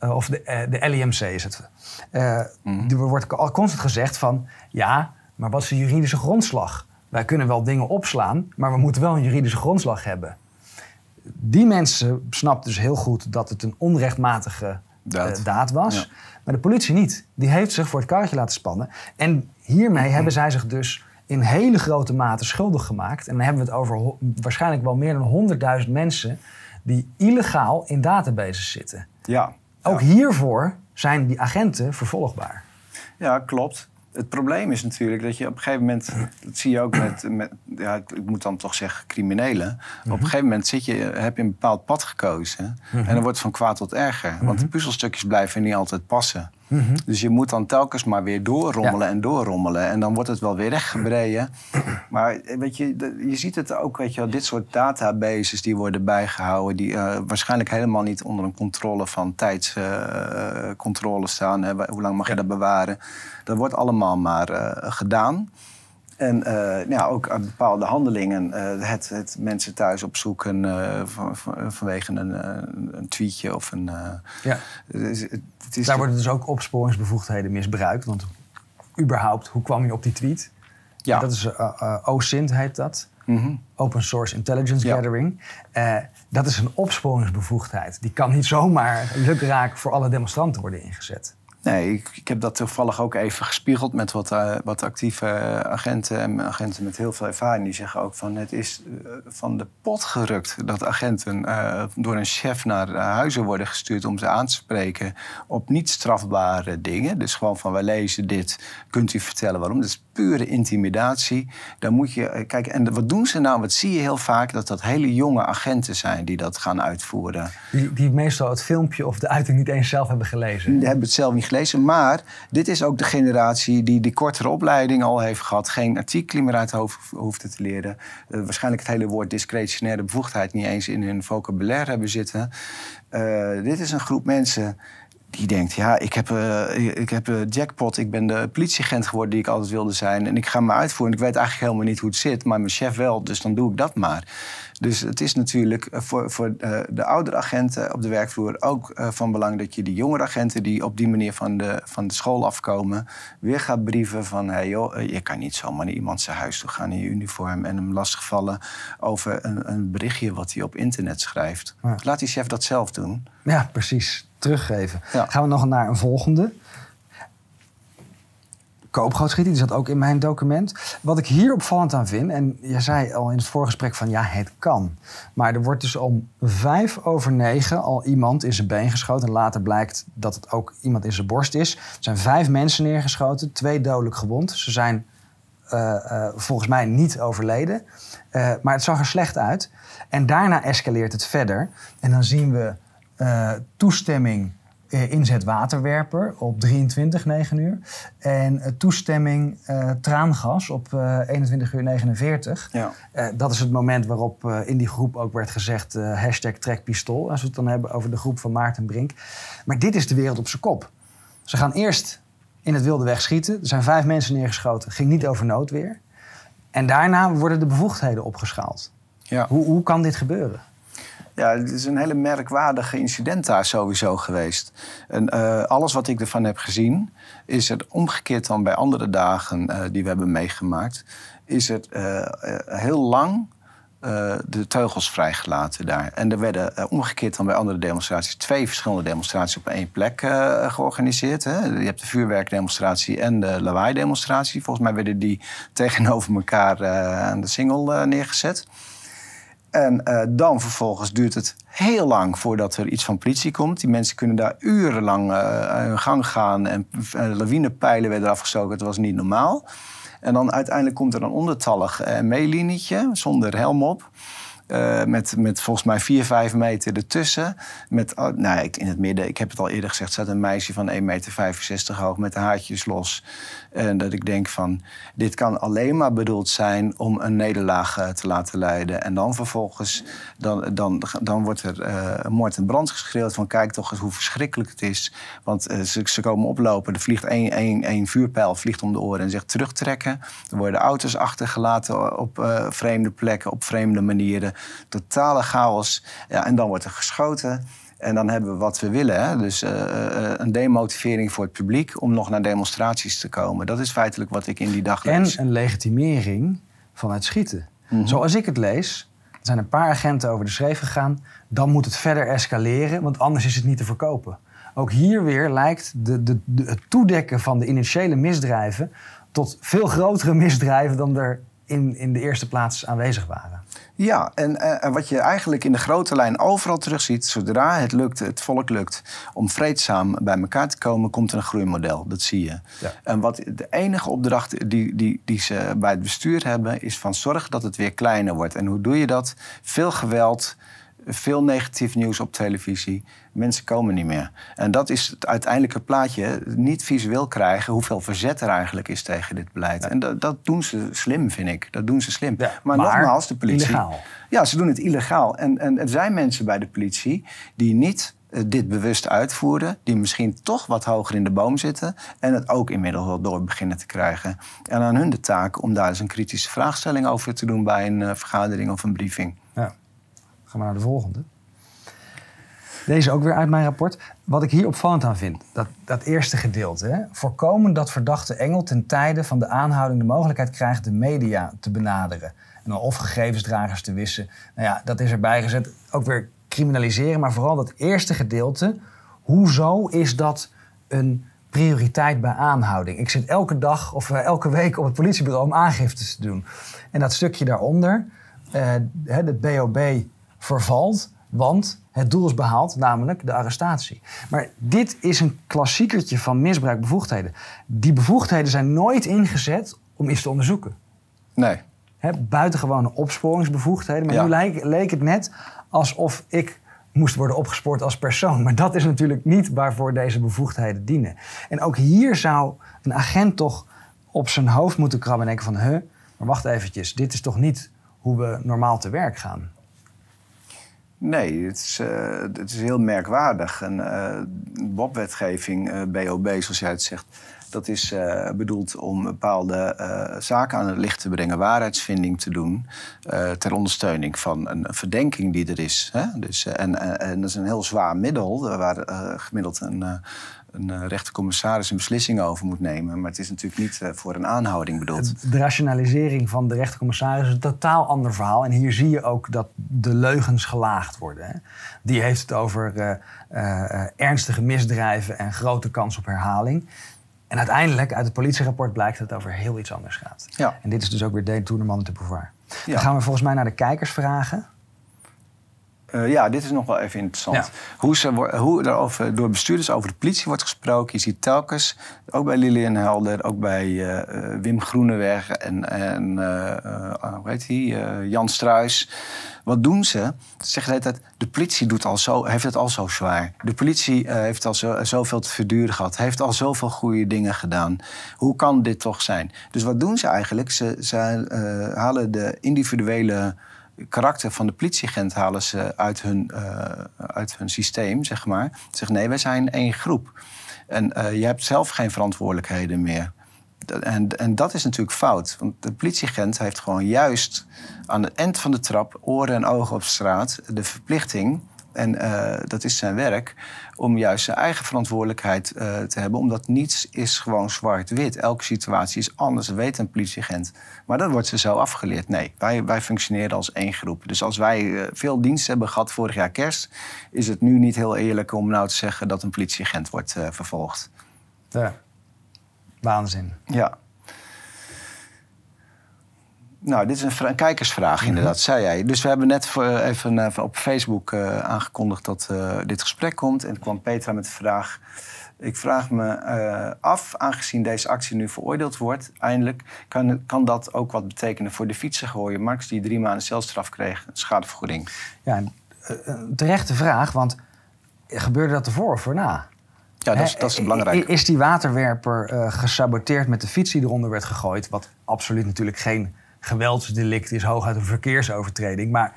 eh, of de, uh, de LIMC is het. Uh, mm Er wordt al constant gezegd van... ja, maar wat is de juridische grondslag? Wij kunnen wel dingen opslaan, maar we moeten wel een juridische grondslag hebben. Die mensen snapten dus heel goed dat het een onrechtmatige daad, daad was. Maar de politie niet. Die heeft zich voor het karretje laten spannen. En hiermee mhm. hebben zij zich dus in hele grote mate schuldig gemaakt. En dan hebben we het over waarschijnlijk wel meer dan 100.000 mensen... die illegaal in databases zitten. Ja. Ook hiervoor zijn die agenten vervolgbaar. Ja, klopt. Het probleem is natuurlijk dat je op een gegeven moment, dat zie je ook met, met ja, ik moet dan toch zeggen criminelen. Op een mhm. gegeven moment zit je, heb je een bepaald pad gekozen mhm. en dan wordt het van kwaad tot erger. Want de mhm. puzzelstukjes blijven niet altijd passen. Mhm. Dus je moet dan telkens maar weer doorrommelen en doorrommelen. En dan wordt het wel weer rechtgebreden. Maar weet je, je ziet het ook, weet je dit soort databases die worden bijgehouden... die uh, waarschijnlijk helemaal niet onder een controle van tijdscontrole uh, staan. Hè. Hoe lang mag je dat bewaren? Dat wordt allemaal maar uh, gedaan. En uh, ja, ook bepaalde handelingen. Uh, het, het, mensen thuis opzoeken uh, van, van, vanwege een, een, tweetje of een. ja. Het, is Daar worden dus ook opsporingsbevoegdheden misbruikt. Want überhaupt, hoe kwam je op die tweet? Ja. Dat is OSINT heet dat. Mm Open Source Intelligence Gathering. dat is een opsporingsbevoegdheid. Die kan niet zomaar lukraak voor alle demonstranten worden ingezet. Nee, ik, ik, heb dat toevallig ook even gespiegeld met wat, uh, wat actieve agenten en agenten met heel veel ervaring. Die zeggen ook van het is uh, van de pot gerukt dat agenten uh, door een chef naar huizen worden gestuurd om ze aan te spreken op niet strafbare dingen. Dus gewoon van wij lezen dit, kunt u vertellen waarom. Dat is pure intimidatie. Dan moet je kijken. En wat doen ze nou? Wat zie je heel vaak? Dat dat hele jonge agenten zijn die dat gaan uitvoeren. Die, die meestal het filmpje of de uiting niet eens zelf hebben gelezen. Die hebben het zelf niet gelezen. Maar dit is ook de generatie die die kortere opleiding al heeft gehad. Geen artikelen meer uit het hoofd hoeft te leren. Uh, waarschijnlijk het hele woord discretionaire bevoegdheid niet eens in hun vocabulaire hebben zitten. Uh, dit is een groep mensen die denkt, ja, ik heb, uh, ik heb uh, jackpot, ik ben de politieagent geworden die ik altijd wilde zijn. En ik ga me uitvoeren. Ik weet eigenlijk helemaal niet hoe het zit, maar mijn chef wel, dus dan doe ik dat maar. Dus het is natuurlijk eh, voor, voor de oudere agenten op de werkvloer ook van belang dat je die jongere agenten die op die manier van de, van de school afkomen, weer gaat brieven van, hé hey joh, je kan niet zomaar naar iemand zijn huis toe gaan in je uniform en hem lastigvallen over een, een berichtje wat hij op internet schrijft. Laat die chef dat zelf doen. Ja, precies teruggeven. Gaan we nog naar een volgende. Koopgrootschieten, die zat ook in mijn document. Wat ik hier opvallend aan vind, en je zei al in het voorgesprek van ja, het kan. Maar er wordt dus om vijf over negen al iemand in zijn been geschoten. En later blijkt dat het ook iemand in zijn borst is. Er zijn vijf mensen neergeschoten, twee dodelijk gewond. Ze zijn uh, uh, volgens mij niet overleden. Uh, maar het zag er slecht uit. En daarna escaleert het verder. En dan zien we uh, toestemming uh, inzet waterwerper op 23, 9 uur. En uh, toestemming traangas op 21 uur 49. Ja. dat is het moment waarop in die groep ook werd gezegd hashtag trekpistool. Als we het dan hebben over de groep van Maarten Brink. Maar dit is de wereld op zijn kop. Ze gaan eerst in het wilde weg schieten. Er zijn vijf mensen neergeschoten. Ging niet over noodweer. En daarna worden de bevoegdheden opgeschaald. Ja. Hoe, hoe kan dit gebeuren? Ja, het is een hele merkwaardige incident daar sowieso geweest. En uh, alles wat ik ervan heb gezien, is het omgekeerd dan bij andere dagen uh, die we hebben meegemaakt, is het uh, heel lang de teugels vrijgelaten daar. En er werden omgekeerd dan bij andere demonstraties twee verschillende demonstraties op één plek georganiseerd. Hè. Je hebt de vuurwerkdemonstratie en de lawaai-demonstratie. Volgens mij werden die tegenover elkaar aan de single neergezet. En uh, dan vervolgens duurt het heel lang voordat er iets van politie komt. Die mensen kunnen daar urenlang uh, hun gang gaan en uh, lawinepijlen werden afgestoken. Het was niet normaal. En dan uiteindelijk komt er een ondertallig uh, meelinietje zonder helm op. Uh, met, met volgens mij 4, 5 meter ertussen. Met, oh, nou, in het midden, ik heb het al eerder gezegd, staat een meisje van 1,65 meter hoog met de haartjes los. En dat ik denk van, dit kan alleen maar bedoeld zijn om een nederlaag uh, te laten leiden. En dan vervolgens, dan, dan, dan wordt er uh, moord en brand geschreeuwd van kijk toch eens hoe verschrikkelijk het is. Want ze, ze, komen oplopen, er vliegt één, één, één vuurpijl vliegt om de oren en zegt terugtrekken. Er worden auto's achtergelaten op vreemde plekken, op vreemde manieren totale chaos. Ja, en dan wordt er geschoten. En dan hebben we wat we willen. Hè? Dus uh, een demotivering voor het publiek om nog naar demonstraties te komen. Dat is feitelijk wat ik in die dag lees. En een legitimering van het schieten. Mm Zoals ik het lees, er zijn een paar agenten over de schreef gegaan. Dan moet het verder escaleren, want anders is het niet te verkopen. Ook hier weer lijkt de, de, de, het toedekken van de initiële misdrijven tot veel grotere misdrijven dan er in, in de eerste plaats aanwezig waren. Ja, en, uh, wat je eigenlijk in de grote lijn overal terugziet, zodra het lukt, het volk lukt om vreedzaam bij elkaar te komen, komt er een groeimodel. Dat zie je. Ja. En wat de enige opdracht die, die, die ze bij het bestuur hebben, is van zorg dat het weer kleiner wordt. En hoe doe je dat? Veel geweld, veel negatief nieuws op televisie. Mensen komen niet meer. En dat is het uiteindelijke plaatje. Niet visueel krijgen hoeveel verzet er eigenlijk is tegen dit beleid. En dat, dat, doen ze slim, vind ik. Dat doen ze slim. maar, nogmaals, de politie. Illegaal. Ja, ze doen het illegaal. En, en er zijn mensen bij de politie die niet eh, dit bewust uitvoeren, die misschien toch wat hoger in de boom zitten en het ook inmiddels wel door beginnen te krijgen. En aan hun de taak om daar eens een kritische vraagstelling over te doen bij een uh, vergadering of een briefing. Gaan we naar de volgende. Deze ook weer uit mijn rapport. Wat ik hier opvallend aan vind, dat, dat eerste gedeelte. Hè? Voorkomen dat verdachte Engel ten tijde van de aanhouding de mogelijkheid krijgt de media te benaderen. En of gegevensdragers te wissen. Nou ja, dat is erbij gezet. Ook weer criminaliseren, maar vooral dat eerste gedeelte. Hoezo is dat een prioriteit bij aanhouding? Ik zit elke dag of eh, elke week op het politiebureau om aangiftes te doen. En dat stukje daaronder, uh, het BOB vervalt, want het doel is behaald, namelijk de arrestatie. Maar dit is een klassiekertje van misbruikbevoegdheden. Die bevoegdheden zijn nooit ingezet om iets te onderzoeken. Nee. He, buitengewone opsporingsbevoegdheden. Maar nu leek, leek het net alsof ik moest worden opgespoord als persoon. Maar dat is natuurlijk niet waarvoor deze bevoegdheden dienen. En ook hier zou een agent toch op zijn hoofd moeten krabben en denken van... maar wacht eventjes, dit is toch niet hoe we normaal te werk gaan? Nee, het is, uh, het is heel merkwaardig. Een uh, BOP-wetgeving, BOB zoals jij het zegt... dat is bedoeld om bepaalde zaken aan het licht te brengen... waarheidsvinding te doen... ter ondersteuning van een verdenking die er is. Hè? Dus, en, en dat is een heel zwaar middel... waar gemiddeld een een uh, rechtercommissaris een beslissing over moet nemen. Maar het is natuurlijk niet uh, voor een aanhouding bedoeld. De rationalisering van de rechtercommissaris is een totaal ander verhaal. En hier zie je ook dat de leugens gelaagd worden. Hè. Die heeft het over uh, ernstige misdrijven en grote kans op herhaling. En uiteindelijk, uit het politierapport blijkt dat het over heel iets anders gaat. Ja. En dit is dus ook weer Deen Toeneman te Beauvoir. Ja. Dan gaan we volgens mij naar de kijkers vragen. Uh, ja, dit is nog wel even interessant. Hoe, ze, hoe er over, door bestuurders over de politie wordt gesproken. Je ziet telkens, ook bij Lilian Helder, ook bij uh, Wim Groeneweg en, en uh, hoe heet hij? Jan Struis. Wat doen ze? Ze zeggen de de politie doet al zo, heeft het al zo zwaar. De politie heeft al zo, zoveel te verduren gehad. Heeft al zoveel goede dingen gedaan. Hoe kan dit toch zijn? Dus wat doen ze eigenlijk? Ze, ze halen de individuele karakter van de politieagent halen ze uit hun, uh, uit hun systeem, zeg maar. Ze zeggen nee, wij zijn één groep. En uh, je hebt zelf geen verantwoordelijkheden meer. En, en dat is natuurlijk fout. Want de politieagent heeft gewoon juist aan het eind van de trap, oren en ogen op straat, de verplichting en uh, dat is zijn werk om juist zijn eigen verantwoordelijkheid uh, te hebben. Omdat niets is gewoon zwart-wit. Elke situatie is anders, dat weet een politieagent. Maar dat wordt ze zo afgeleerd. Nee, wij, wij functioneren als één groep. Dus als wij uh, veel dienst hebben gehad vorig jaar kerst... is het nu niet heel eerlijk om nou te zeggen dat een politieagent wordt vervolgd. Ja, waanzin. Ja. Nou, dit is een, kijkersvraag mhm. inderdaad, zei jij. Dus we hebben net even, even op Facebook uh, aangekondigd dat uh, dit gesprek komt. En kwam Petra met de vraag... Ik vraag me uh, af, aangezien deze actie nu veroordeeld wordt, eindelijk, kan, kan dat ook wat betekenen voor de fietsengooier Max, die drie maanden celstraf kreeg, schadevergoeding? Ja, terechte vraag, want gebeurde dat ervoor of erna? Ja, dat is, dat is belangrijk. Is die waterwerper gesaboteerd met de fiets die eronder werd gegooid? Wat absoluut natuurlijk geen geweldsdelict is hooguit een verkeersovertreding. Maar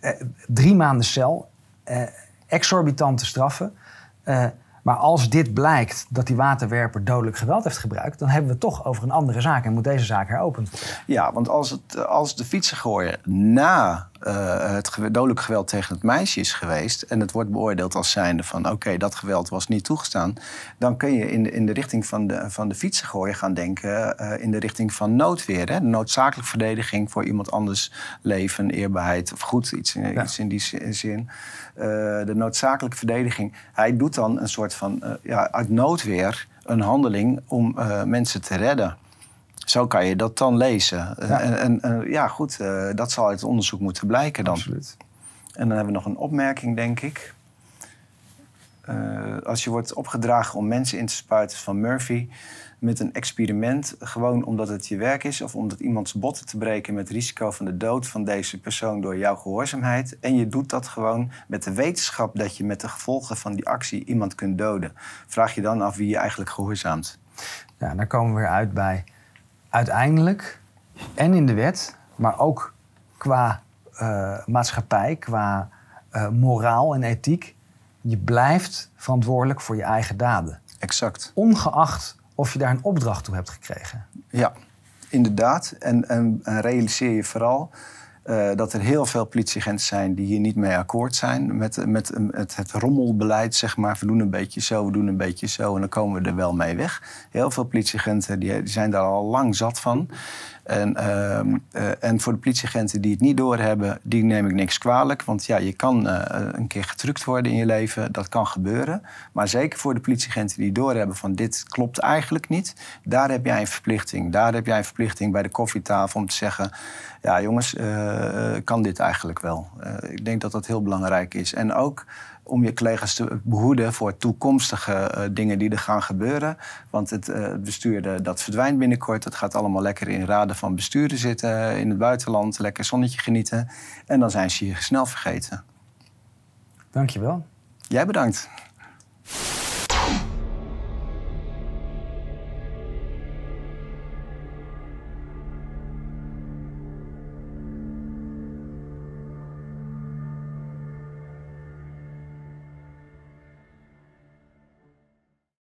eh, drie maanden cel, eh, exorbitante straffen. Eh, maar als dit blijkt dat die waterwerper dodelijk geweld heeft gebruikt, dan hebben we het toch over een andere zaak en moet deze zaak heropend worden. Ja, want als, het, als de fietsengooier na uh, het dodelijk geweld tegen het meisje is geweest en het wordt beoordeeld als zijnde van oké, dat geweld was niet toegestaan, dan kun je in de, in de richting van de, van de fietsengooier gaan denken uh, in de richting van noodweer. Hè? De noodzakelijke verdediging voor iemand anders leven, eerbaarheid of goed, iets in, iets in die zin. Uh, de noodzakelijke verdediging. Hij doet dan een soort van ja, uit noodweer een handeling om mensen te redden. Zo kan je dat dan lezen. Ja. En, en, ja, goed, uh, dat zal uit het onderzoek moeten blijken dan. Absoluut. En dan hebben we nog een opmerking, denk ik. Uh, als je wordt opgedragen om mensen in te spuiten van Murphy met een experiment, gewoon omdat het je werk is of omdat iemands botten te breken met risico van de dood van deze persoon door jouw gehoorzaamheid. En je doet dat gewoon met de wetenschap dat je met de gevolgen van die actie iemand kunt doden. Vraag je dan af wie je eigenlijk gehoorzaamt. Ja, daar komen we weer uit bij uiteindelijk, en in de wet, maar ook qua uh, maatschappij, qua uh, moraal en ethiek, je blijft verantwoordelijk voor je eigen daden. Exact. Ongeacht of je daar een opdracht toe hebt gekregen. Ja, inderdaad. En, en, en realiseer je vooral uh, dat er heel veel politieagenten zijn die hier niet mee akkoord zijn met, met, met, het rommelbeleid, zeg maar. We doen een beetje zo, we doen een beetje zo en dan komen we er wel mee weg. Heel veel politieagenten die, die zijn daar al lang zat van. En, uh, en voor de politieagenten die het niet doorhebben, die neem ik niks kwalijk. Want ja, je kan uh, een keer getrukt worden in je leven, dat kan gebeuren. Maar zeker voor de politieagenten die doorhebben van dit klopt eigenlijk niet, daar heb jij een verplichting. Daar heb jij een verplichting bij de koffietafel om te zeggen, ja jongens, uh, kan dit eigenlijk wel? ik denk dat dat heel belangrijk is. En ook om je collega's te behoeden voor toekomstige uh, dingen die er gaan gebeuren. Want het uh, bestuur dat verdwijnt binnenkort. Het gaat allemaal lekker in raden van besturen zitten in het buitenland. Lekker zonnetje genieten. En dan zijn ze je snel vergeten. Dankjewel. Jij bedankt.